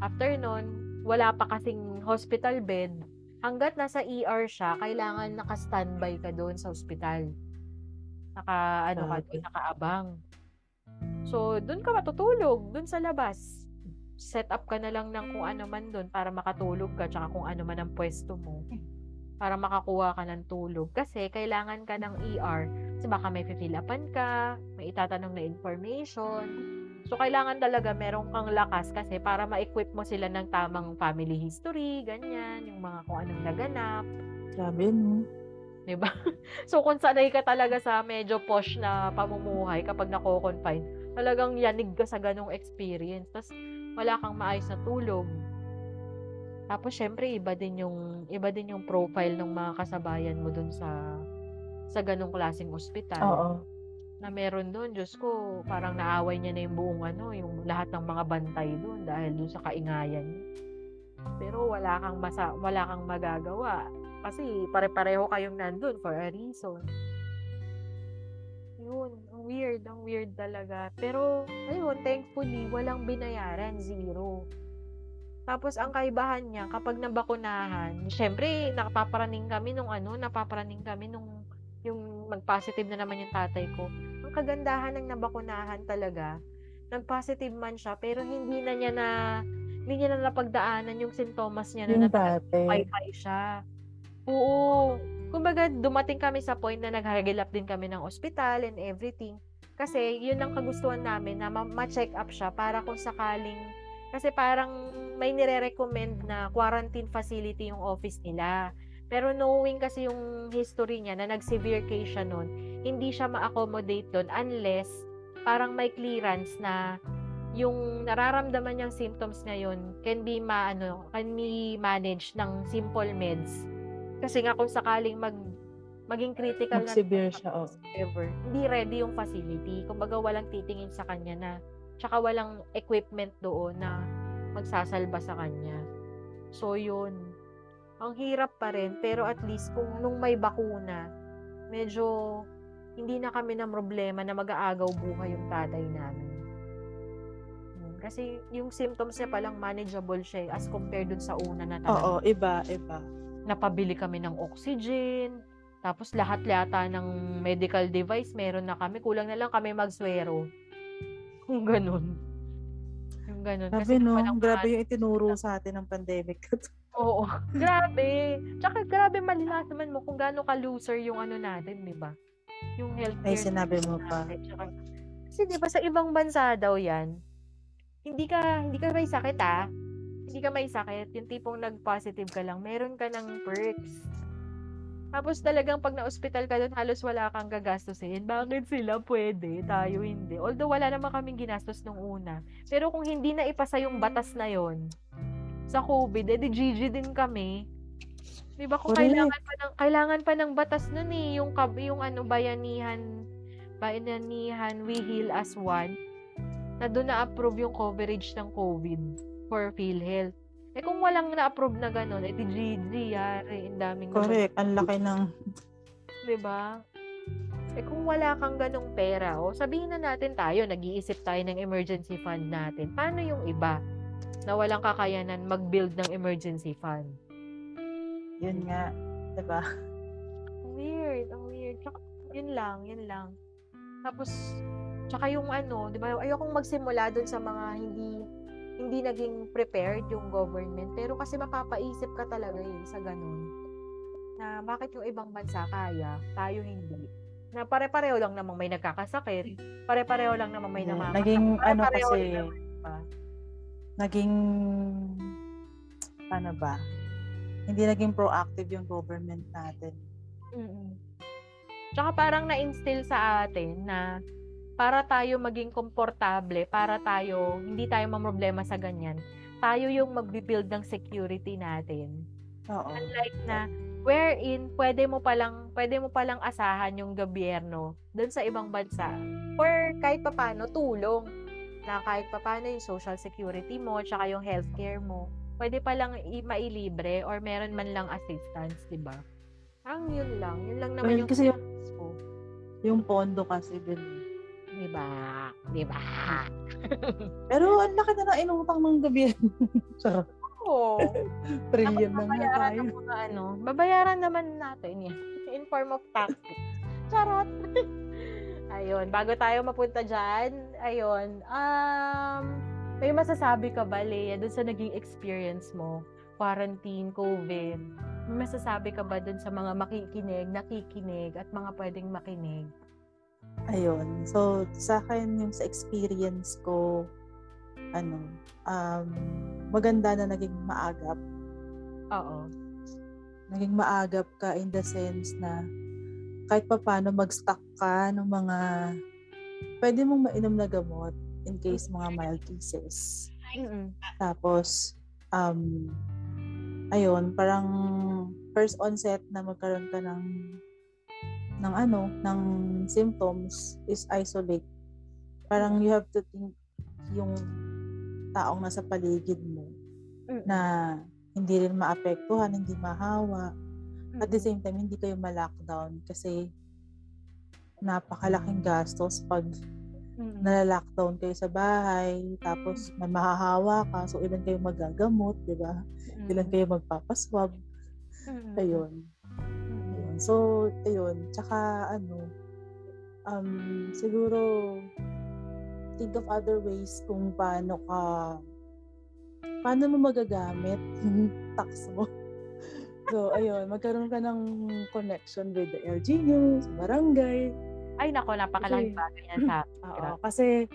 after nun, wala pa kasing hospital bed. Hanggat nasa ER siya, kailangan naka-standby ka doon sa hospital. Naka, ano ka, Grabe. nakaabang. So, doon ka matutulog, doon sa labas. Set up ka na lang ng kung ano man doon para makatulog ka, tsaka kung ano man ang pwesto mo. Para makakuha ka ng tulog. Kasi, kailangan ka ng ER. Kasi baka may fill upan ka, may itatanong na information. So, kailangan talaga meron kang lakas kasi para ma-equip mo sila ng tamang family history, ganyan, yung mga kung anong naganap. Grabe, no? 'di ba? So kung sanay ka talaga sa medyo posh na pamumuhay kapag nako-confine, talagang yanig ka sa ganong experience. Tapos wala kang maayos na tulog. Tapos syempre iba din yung iba din yung profile ng mga kasabayan mo dun sa sa ganong klaseng ospital Oo. na meron doon, Diyos ko, parang naaway niya na yung buong ano, yung lahat ng mga bantay doon dahil doon sa kaingayan. Pero wala kang masa, wala kang magagawa kasi pare-pareho kayong nandun for a reason. Yun, ang weird, ang weird talaga. Pero, ayun, thankfully, walang binayaran, zero. Tapos, ang kaibahan niya, kapag nabakunahan, syempre, nakapaparaning kami nung ano, napaparaning kami nung yung mag-positive na naman yung tatay ko. Ang kagandahan ng nabakunahan talaga, nag-positive man siya, pero hindi na niya na, hindi niya na napagdaanan yung sintomas niya na. Wi-Fi siya. Oo. Kumbaga, dumating kami sa point na naghagilap din kami ng ospital and everything. Kasi, yun ang kagustuhan namin na ma- ma-check up siya para kung sakaling, kasi parang may nire-recommend na quarantine facility yung office nila. Pero knowing kasi yung history niya na nag-severe case siya nun, hindi siya ma-accommodate doon unless parang may clearance na yung nararamdaman niyang symptoms ngayon can be ma ano, can be managed ng simple meds. Kasi nga kung sakaling mag maging critical na Mag-severe siya, oh. ever, hindi ready yung facility. Kumbaga walang titingin sa kanya na tsaka walang equipment doon na magsasalba sa kanya. So yun. Ang hirap pa rin, pero at least kung nung may bakuna, medyo hindi na kami ng problema na mag-aagaw buhay yung tatay namin. Hmm, Kasi yung symptoms niya palang manageable siya eh, as compared dun sa una na talaga. Oo, iba, iba. Napabili kami ng oxygen, tapos lahat yata ng medical device meron na kami. Kulang na lang kami magswero. Kung ganun. Yung ganun. Sabi no, walang grabe yung itinuro sa atin ng pandemic. Oo. grabe. Tsaka grabe malilas naman mo kung gaano ka-loser yung ano natin, di ba? Yung healthcare. Ay, sinabi mo pa. natin. Tsaka- kasi di ba sa ibang bansa daw yan, hindi ka, hindi ka may sakit ah. Hindi ka may sakit. Yung tipong nag-positive ka lang, meron ka ng perks. Tapos talagang pag na-hospital ka doon, halos wala kang gagastusin. Bakit sila pwede? Tayo hindi. Although wala naman kaming ginastos nung una. Pero kung hindi na ipasa yung batas na yon sa COVID, edi GG din kami. 'Di ba kung Correct. kailangan pa ng kailangan pa ng batas noon eh, yung yung ano bayanihan bayanihan we heal as one na doon na-approve yung coverage ng COVID for PhilHealth. Eh kung walang na-approve na ganun, edi GG yari, ang daming Correct, ang laki ng 'di ba? Eh kung wala kang ganong pera, o sabihin na natin tayo, nag-iisip tayo ng emergency fund natin. Paano yung iba na walang kakayanan mag-build ng emergency fund? yun nga, 'di ba? Weird, ang weird. Tsaka, yun lang, yun lang. Tapos, tsaka yung ano, di ba, ayokong magsimula dun sa mga hindi hindi naging prepared yung government. Pero kasi mapapaisip ka talaga eh, sa ganun. Na bakit yung ibang bansa kaya, tayo hindi. Na pare-pareho lang namang may nagkakasakit. Pare-pareho lang namang may namamatay. naging ano kasi, naman, naging ano ba? Hindi naging proactive yung government natin. Mm. Tsaka parang na-instill sa atin na para tayo maging komportable, para tayo, hindi tayo mamroblema sa ganyan, tayo yung magbi-build ng security natin. Oo. Unlike na, wherein, pwede mo palang, pwede mo palang asahan yung gobyerno dun sa ibang bansa. Or kahit papano, tulong. Na kahit papano yung social security mo, tsaka yung healthcare mo, pwede palang i- mailibre or meron man lang assistance, di ba? Ang yun lang. Yun lang naman Well, yung kasi yung- ko. Yung pondo kasi din. Di ba? Di ba? Pero ang laki na ng inutang ng gobyerno. Charot. Oo. Trillion na nga tayo. mga ano, babayaran naman natin yan. In form of tax. Charot. ayun, bago tayo mapunta dyan, ayun, um, may masasabi ka ba, Lea, dun sa naging experience mo? Quarantine, COVID. May masasabi ka ba dun sa mga makikinig, nakikinig, at mga pwedeng makinig? Ayun. So, sa akin, yung sa experience ko, ano, um, maganda na naging maagap. Oo. Naging maagap ka in the sense na kahit pa paano mag-stock ka ng mga pwede mong mainom na gamot in case mga mild cases. Mm-mm. Tapos, um, ayun, parang first onset na magkaroon ka ng ng ano, ng symptoms is isolate. Parang you have to think yung taong nasa paligid mo Mm-mm. na hindi rin maapektuhan, hindi mahawa. At the same time, hindi kayo ma-lockdown kasi napakalaking gastos pag Mm-mm. nala-lockdown kayo sa bahay, tapos may mahahawa ka, so ilan kayo magagamot, di ba? Ilan kayo magpapaswab, Mm-mm. ayun. Ayun. So, ayun. Tsaka, ano, um, siguro, think of other ways kung paano ka, paano mo magagamit yung tax mo. So, ayun, magkaroon ka ng connection with the LGU, sa barangay, Ay, nako, napakalaking Kasi- bagay yan sa Oo, kasi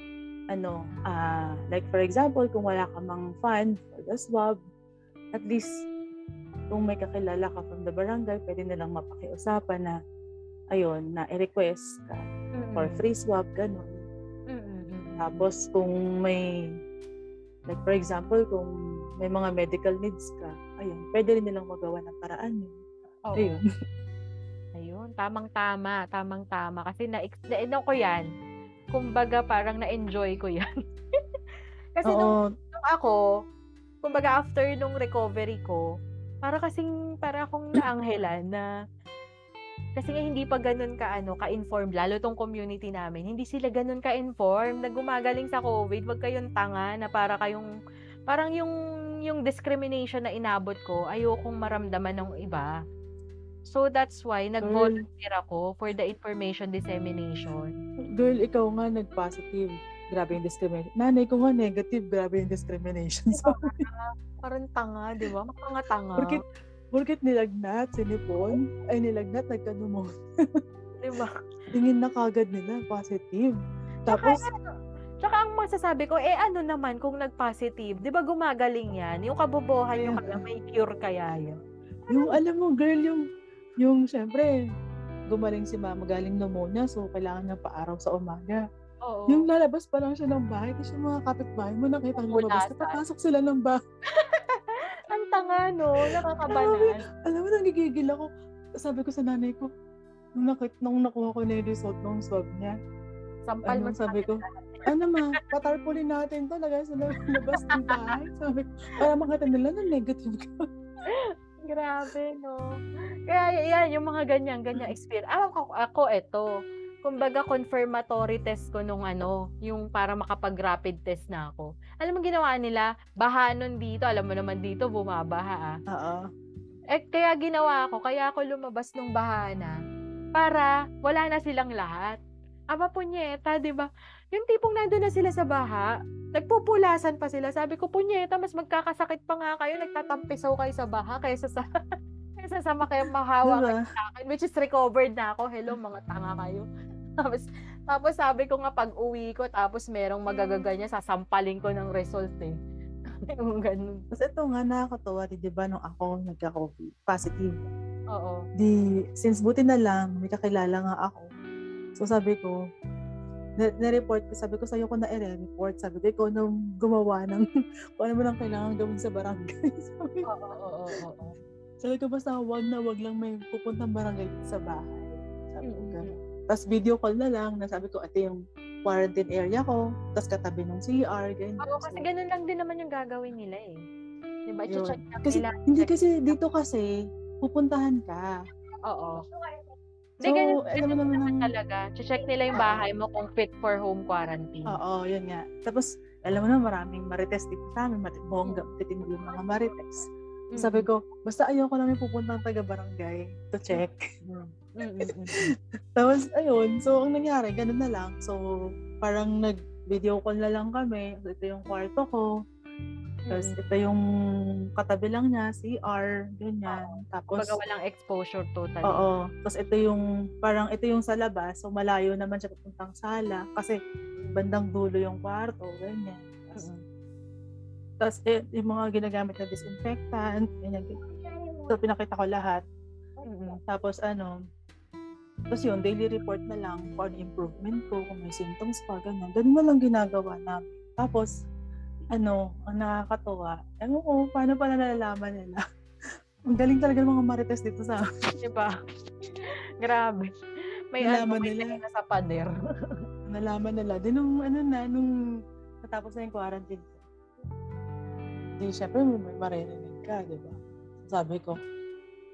ano, ah like for example, kung wala ka mang fund for the swab, at least kung may kakilala ka from the barangay, pwede nilang mapakiusapan na ayun, na i-request ka for free swab, ganun. Tapos kung may like for example, kung may mga medical needs ka, ayun, pwede rin nilang magawa ng paraan yun. Oo. Ayun. Ayun, tamang-tama, tamang-tama. Kasi na, na, ano ko yan, kumbaga parang na-enjoy ko yan. Kasi nung, nung ako, kumbaga after nung recovery ko, Para kasing, para akong naanghelan na kasi nga hindi pa ganun ka ano, ka-informed lalo tong community namin. Hindi sila ganun ka-informed na gumagaling sa COVID. Wag kayong tanga na para kayong parang yung yung discrimination na inabot ko, ayokong maramdaman ng iba. So that's why nag-volunteer ako for the information dissemination. Girl, ikaw nga nag-positive. Grabe yung discrimination. Nanay ko nga negative. Grabe yung discrimination. So, Parang tanga, di ba? Mga tanga. Porkit, porkit nilagnat, sinipon, ay nilagnat, nagkanumon. Di ba? Tingin na kagad nila, positive. Tapos, Tsaka ang masasabi ko, eh ano naman kung nag-positive? Di ba gumagaling yan? Yung kabobohan yung Kaya kaya may cure kaya yun. yung alam mo, girl, yung, yung, syempre, gumaling si mama galing pneumonia, so kailangan niya paaraw sa umaga. Oo. Yung lalabas pa lang siya ng bahay, tapos yung mga kapitbahay mo nakita ang lumabas, napapasok sila ng bahay. Ang tanga, no? Nakakabanan. Alam mo, nagigigil ako. Sabi ko sa nanay ko, nung, nakit, nung nakuha ko na yung result ng swab niya, Sampal ano, sabi ko, ano ma, patarpulin natin to, lagay sa lab- labas ng bahay. Sabi ko, para makita nila na negative ka. Grabe, no? Kaya yan, yung mga ganyan, ganyan experience. Ah, ako, ako ito. Kumbaga, confirmatory test ko nung ano, yung para makapag-rapid test na ako. Alam mo ginawa nila? Baha nun dito. Alam mo naman dito, bumabaha ah. Oo. Eh, kaya ginawa ko, kaya ako lumabas nung bahana para wala na silang lahat. Aba punyeta, di ba? Yung tipong nandun na sila sa baha, nagpupulasan pa sila. Sabi ko, punyeta, mas magkakasakit pa nga kayo, nagtatampisaw kayo sa baha kaysa sa kaysa sa makayo mahawa Diba? kayo sa akin, which is recovered na ako. Hello, mga tanga kayo. Tapos, tapos sabi ko nga pag uwi ko, tapos merong magagaganyan, sasampalin ko ng result eh. yung ganun. Tapos ito nga, nakakatawa, di ba, nung ako nagka-COVID, positive. Oo. Di, since buti na lang, may kakilala nga ako. So sabi ko, na- na-report ko, sabi ko sa'yo ko na i-report. Sabi ko, ikaw nang gumawa ng kung ano mo lang kailangan gawin sa barangay. sabi, Oo, oo, oo, oo. Sabi ko, basta wag na wag lang may pupuntang barangay sa bahay. Sabi ko, gano'n. Tapos video call na lang, na sabi ko, ito yung quarantine area ko, tapos katabi ng CR, ganyan. Oo, kasi So, ganun lang din naman yung gagawin nila eh. Di ba? yun. I-check lang Kasi, nila. hindi kasi, dito kasi, pupuntahan ka. Oo. So, Hindi, ganun, ganun naman naman talaga. check nila yung bahay mo kung fit for home quarantine. Oo, yun nga. Tapos, alam mo na, maraming marites dito sa amin. Bongga, titindi yung mga marites. Mm-mm. Sabi ko, basta ayoko lang yung pupuntang taga-barangay to check. Mm-mm. Tapos, ayun. So, ang nangyari, ganun na lang. So, parang nag-video call na lang kami. So, ito yung kwarto ko. Tapos, Mm-mm. ito yung katabi lang niya, CR, ganyan. Tapos, Kumbaga walang exposure totally. Oo. Tapos ito yung, parang ito yung sa labas. So malayo naman siya papuntang sala. Kasi bandang dulo yung kwarto. Ganyan. Tapos, Mm-mm. Tapos eh, yung mga ginagamit na disinfectant. Ganyan. So pinakita ko lahat. Mm-mm. Tapos ano, tapos yun, daily report na lang kung ano improvement ko, kung may symptoms pa, ganyan. Ganun na lang ginagawa namin. Tapos, ano, ang nakakatuwa, ewan ko, paano pala nalalaman nila? ang galing talaga ng mga marites dito sa Di ba? Grabe. May ano, Nalaman nila. na sa pader. nalaman nila. Din nung ano na, nung natapos na yung quarantine. Di, syempre may, maririnig ka, di ba? Sabi ko,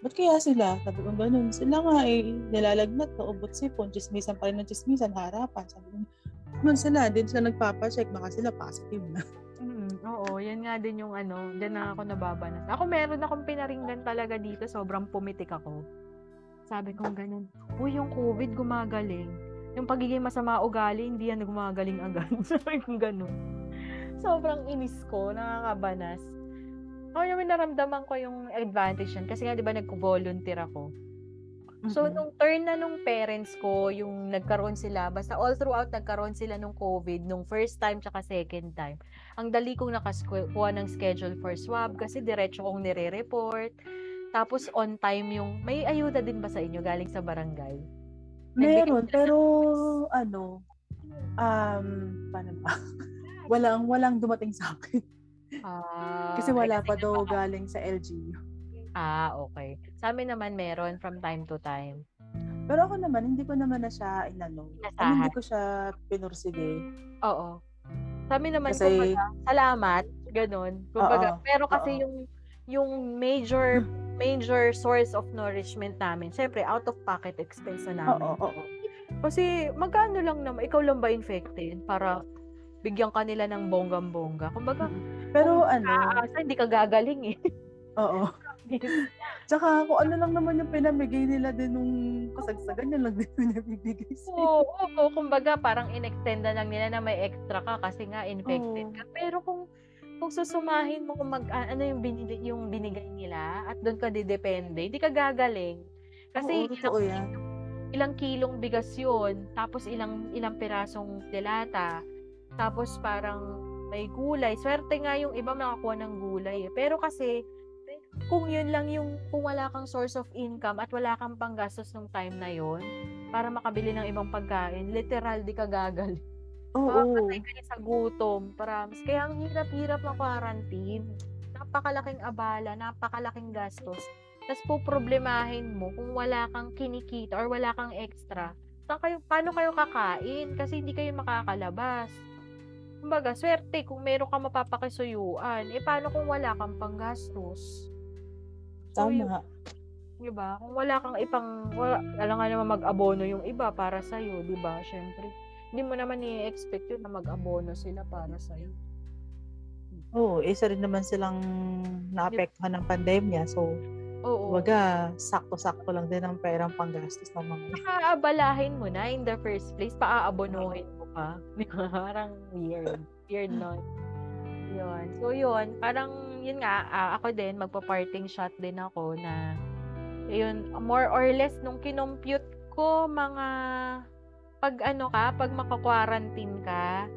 ba't kaya sila? Sabi ko, ganun. Sila nga eh, nilalagnat, naubot sipon, chismisan pa rin ng chismisan, harapan. Sabi ko, naman sila, din sila nagpapacheck, baka sila positive na. Mm, oo, yan nga din yung ano, dyan na ako nababanas. Ako meron akong pinaringgan talaga dito, sobrang pumitik ako. Sabi ko ganun, uy, yung COVID gumagaling. Yung pagiging masama ugali, hindi yan gumagaling agad. Sabi ko ganun. Sobrang inis ko, nakakabanas. Ako naman naramdaman ko yung advantage yan. Kasi nga, di ba, nagko-volunteer ako. So, Mm-mm. nung turn na nung parents ko, yung nagkaroon sila, basta all throughout nagkaroon sila nung COVID, nung first time tsaka second time, ang dali kong nakakuha ng schedule for swab kasi diretso kong nire-report. Tapos on time yung, may ayuda din ba sa inyo galing sa barangay? Meron, pero ano, um, paano ba? walang, walang dumating sa akin. Ah, Kasi wala pa daw galing sa LGU. Ah, okay. Sa amin naman meron from time to time. Pero ako naman, hindi ko naman na siya inano. Ano, hindi ko siya pinursige. Oo. Sa amin naman, Kasi- kumbaga, salamat, ganun. Kumbaga, Oo, pero kasi oo. yung yung major major source of nourishment namin, syempre out of pocket expense na namin. Oo, oo. Kasi magkano lang naman, ikaw lang ba infected para bigyan ka nila ng bonggam-bongga. Kumbaga, Pero kung ano, aasa, hindi ka gagaling eh. oo. Tsaka kung ano lang naman yung pinamigay nila din nung kasagsagan, yun lang din nabibigay sa'yo. Oo, oo, kumbaga parang inextenda lang nila na may extra ka kasi nga infected Oo. ka. Pero kung kung susumahin mo kung mag, ano yung binili, yung binigay nila at doon ka didepende, hindi ka gagaling. Kasi Oo, totoo yan. ilang kilong bigas yun, tapos ilang ilang pirasong delata, tapos parang may gulay. Swerte nga yung iba makakuha ng gulay. Eh. Pero kasi, kung yun lang yung, kung wala kang source of income at wala kang panggastos ng time na yon para makabili ng ibang pagkain, literal di ka gagal. Oo. Makakatay ka sa gutom, promise. Kaya ang hirap-hirap ng quarantine. Napakalaking abala, napakalaking gastos. Tapos po problemahin mo kung wala kang kinikita or wala kang extra. Saan kayo, paano kayo kakain? Kasi hindi kayo makakalabas. Kumbaga, swerte kung meron ka mapapakisuyuan. Eh, paano kung wala kang panggastos? So, Tama. di ba? Kung wala kang ipang, wala, alam nga naman mag-abono yung iba para sa'yo, di ba? Siyempre, hindi mo naman i-expect yun na mag-abono sila para sa'yo. Oo, isa rin naman silang naapektuhan ng pandemya. So, Oo. waga, sakto-sakto lang din ang perang panggastos ng mga Paabalahin mo na in the first place, paaabonohin pa. Parang weird. Weird nun. Yun. So, yun. Parang, yun nga, ah, ako din, magpa-parting shot din ako na, yun, more or less, nung kinompute ko, mga, pag ano ka, pag maka-quarantine ka,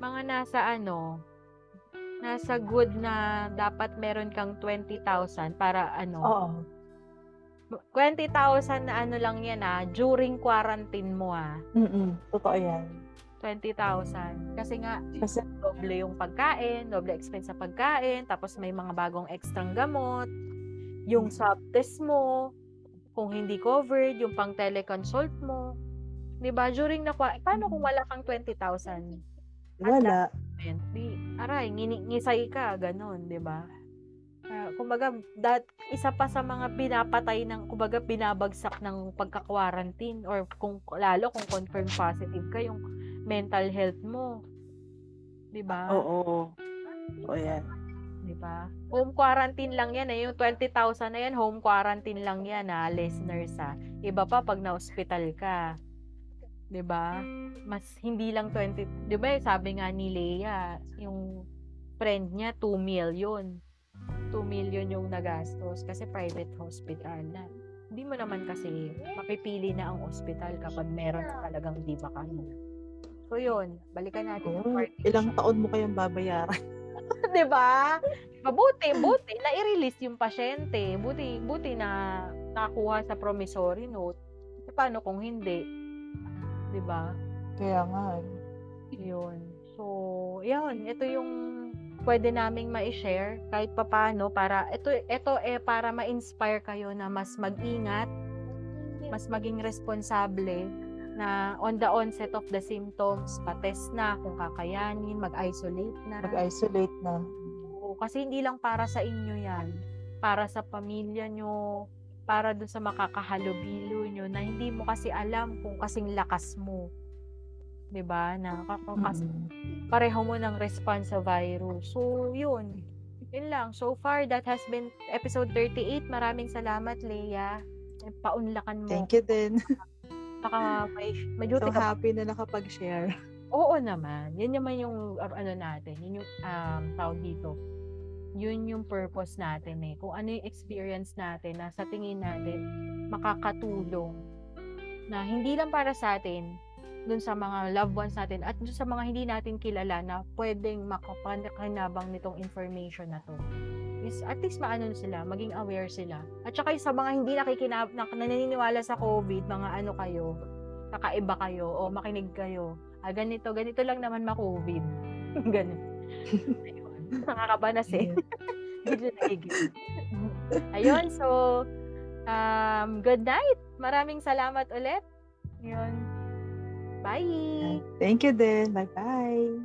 mga nasa ano, nasa good na dapat meron kang 20,000 para ano, Oo. 20,000 na ano lang yan ah, during quarantine mo ah. Mm Totoo yan. 20,000. Kasi nga, Kasi, doble yung pagkain, doble expense sa pagkain, tapos may mga bagong extrang gamot, yung swab test mo, kung hindi covered, yung pang teleconsult mo. 'Di ba During na, paano kung wala kang 20,000? wala. Di, aray, ngini- ngisay ka, ganun, 'di ba? Ah, kumbaga, that, isa pa sa mga pinapatay ng, kumbaga, binabagsak ng pagka-quarantine or kung, lalo kung confirm positive ka, yung mental health mo. 'Di ba? Oo. Oo yan. 'di ba? Home quarantine lang 'yan eh. Yung 20,000 na 'yan, home quarantine lang 'yan ah, listeners ah. Iba pa pag na-hospital ka. 'Di ba? Mas hindi lang 20, 'di ba? Sabi nga ni Leia, yung friend niya 2 million. 2 million yung nagastos kasi private hospital na. Hindi mo naman kasi mapipili na ang hospital kapag meron ka talagang di makano. So yun, balikan natin yung Oo. part Ilang taon mo kayang babayaran? 'di ba? Mabuti, buti na i-release yung pasyente. Buti, buti na nakuha sa promissory note. E paano kung hindi? 'Di ba? Kaya nga. eh. Yun. So, yun, ito yung pwede naming ma-share kahit papaano para ito ito eh para ma-inspire kayo na mas mag-ingat, mas maging responsable na on the onset of the symptoms, pa-test na kung kakayanin, mag-isolate na. Mag-isolate na. Oo, kasi hindi lang para sa inyo yan. Para sa pamilya nyo, para dun sa makakahalubilo nyo na hindi mo kasi alam kung kasing lakas mo. 'Di ba Na kakas Mm-mm. pareho mo ng response sa virus. So, yun. Yun lang. So far, that has been episode 38. Maraming salamat, Leia. Paunlakan mo. Thank you din. Baka may, may duty So happy na nakapag-share. Oo naman. Yan naman yung uh, ano natin, yun yung um, tawag dito. Yun yung purpose natin eh. Kung ano yung experience natin na sa tingin natin makakatulong na hindi lang para sa atin, dun sa mga loved ones natin at dun sa mga hindi natin kilala na pwedeng makapanabang nitong information na to. Is at least maano sila, maging aware sila. At saka sa mga hindi nakikinab na, naniniwala sa COVID, mga ano kayo, kakaiba kayo o makinig kayo. Ah, ganito, ganito lang naman ma-COVID. Ganun. Ayun. Nakakabanas eh. Medyo naigil. Ayun, so, um, good night. Maraming salamat ulit. Yun. Bye! Thank you din. Bye-bye.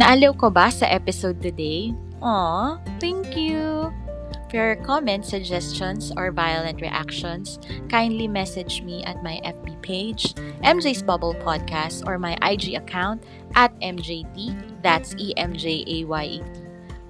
Naaliw ko ba sa episode today? Aw, thank you! For your comments, suggestions, or violent reactions, kindly message me at my FB page, MJ's Bubble Podcast, or my IG account at MJT, that's E-M-J-A-Y-E-T.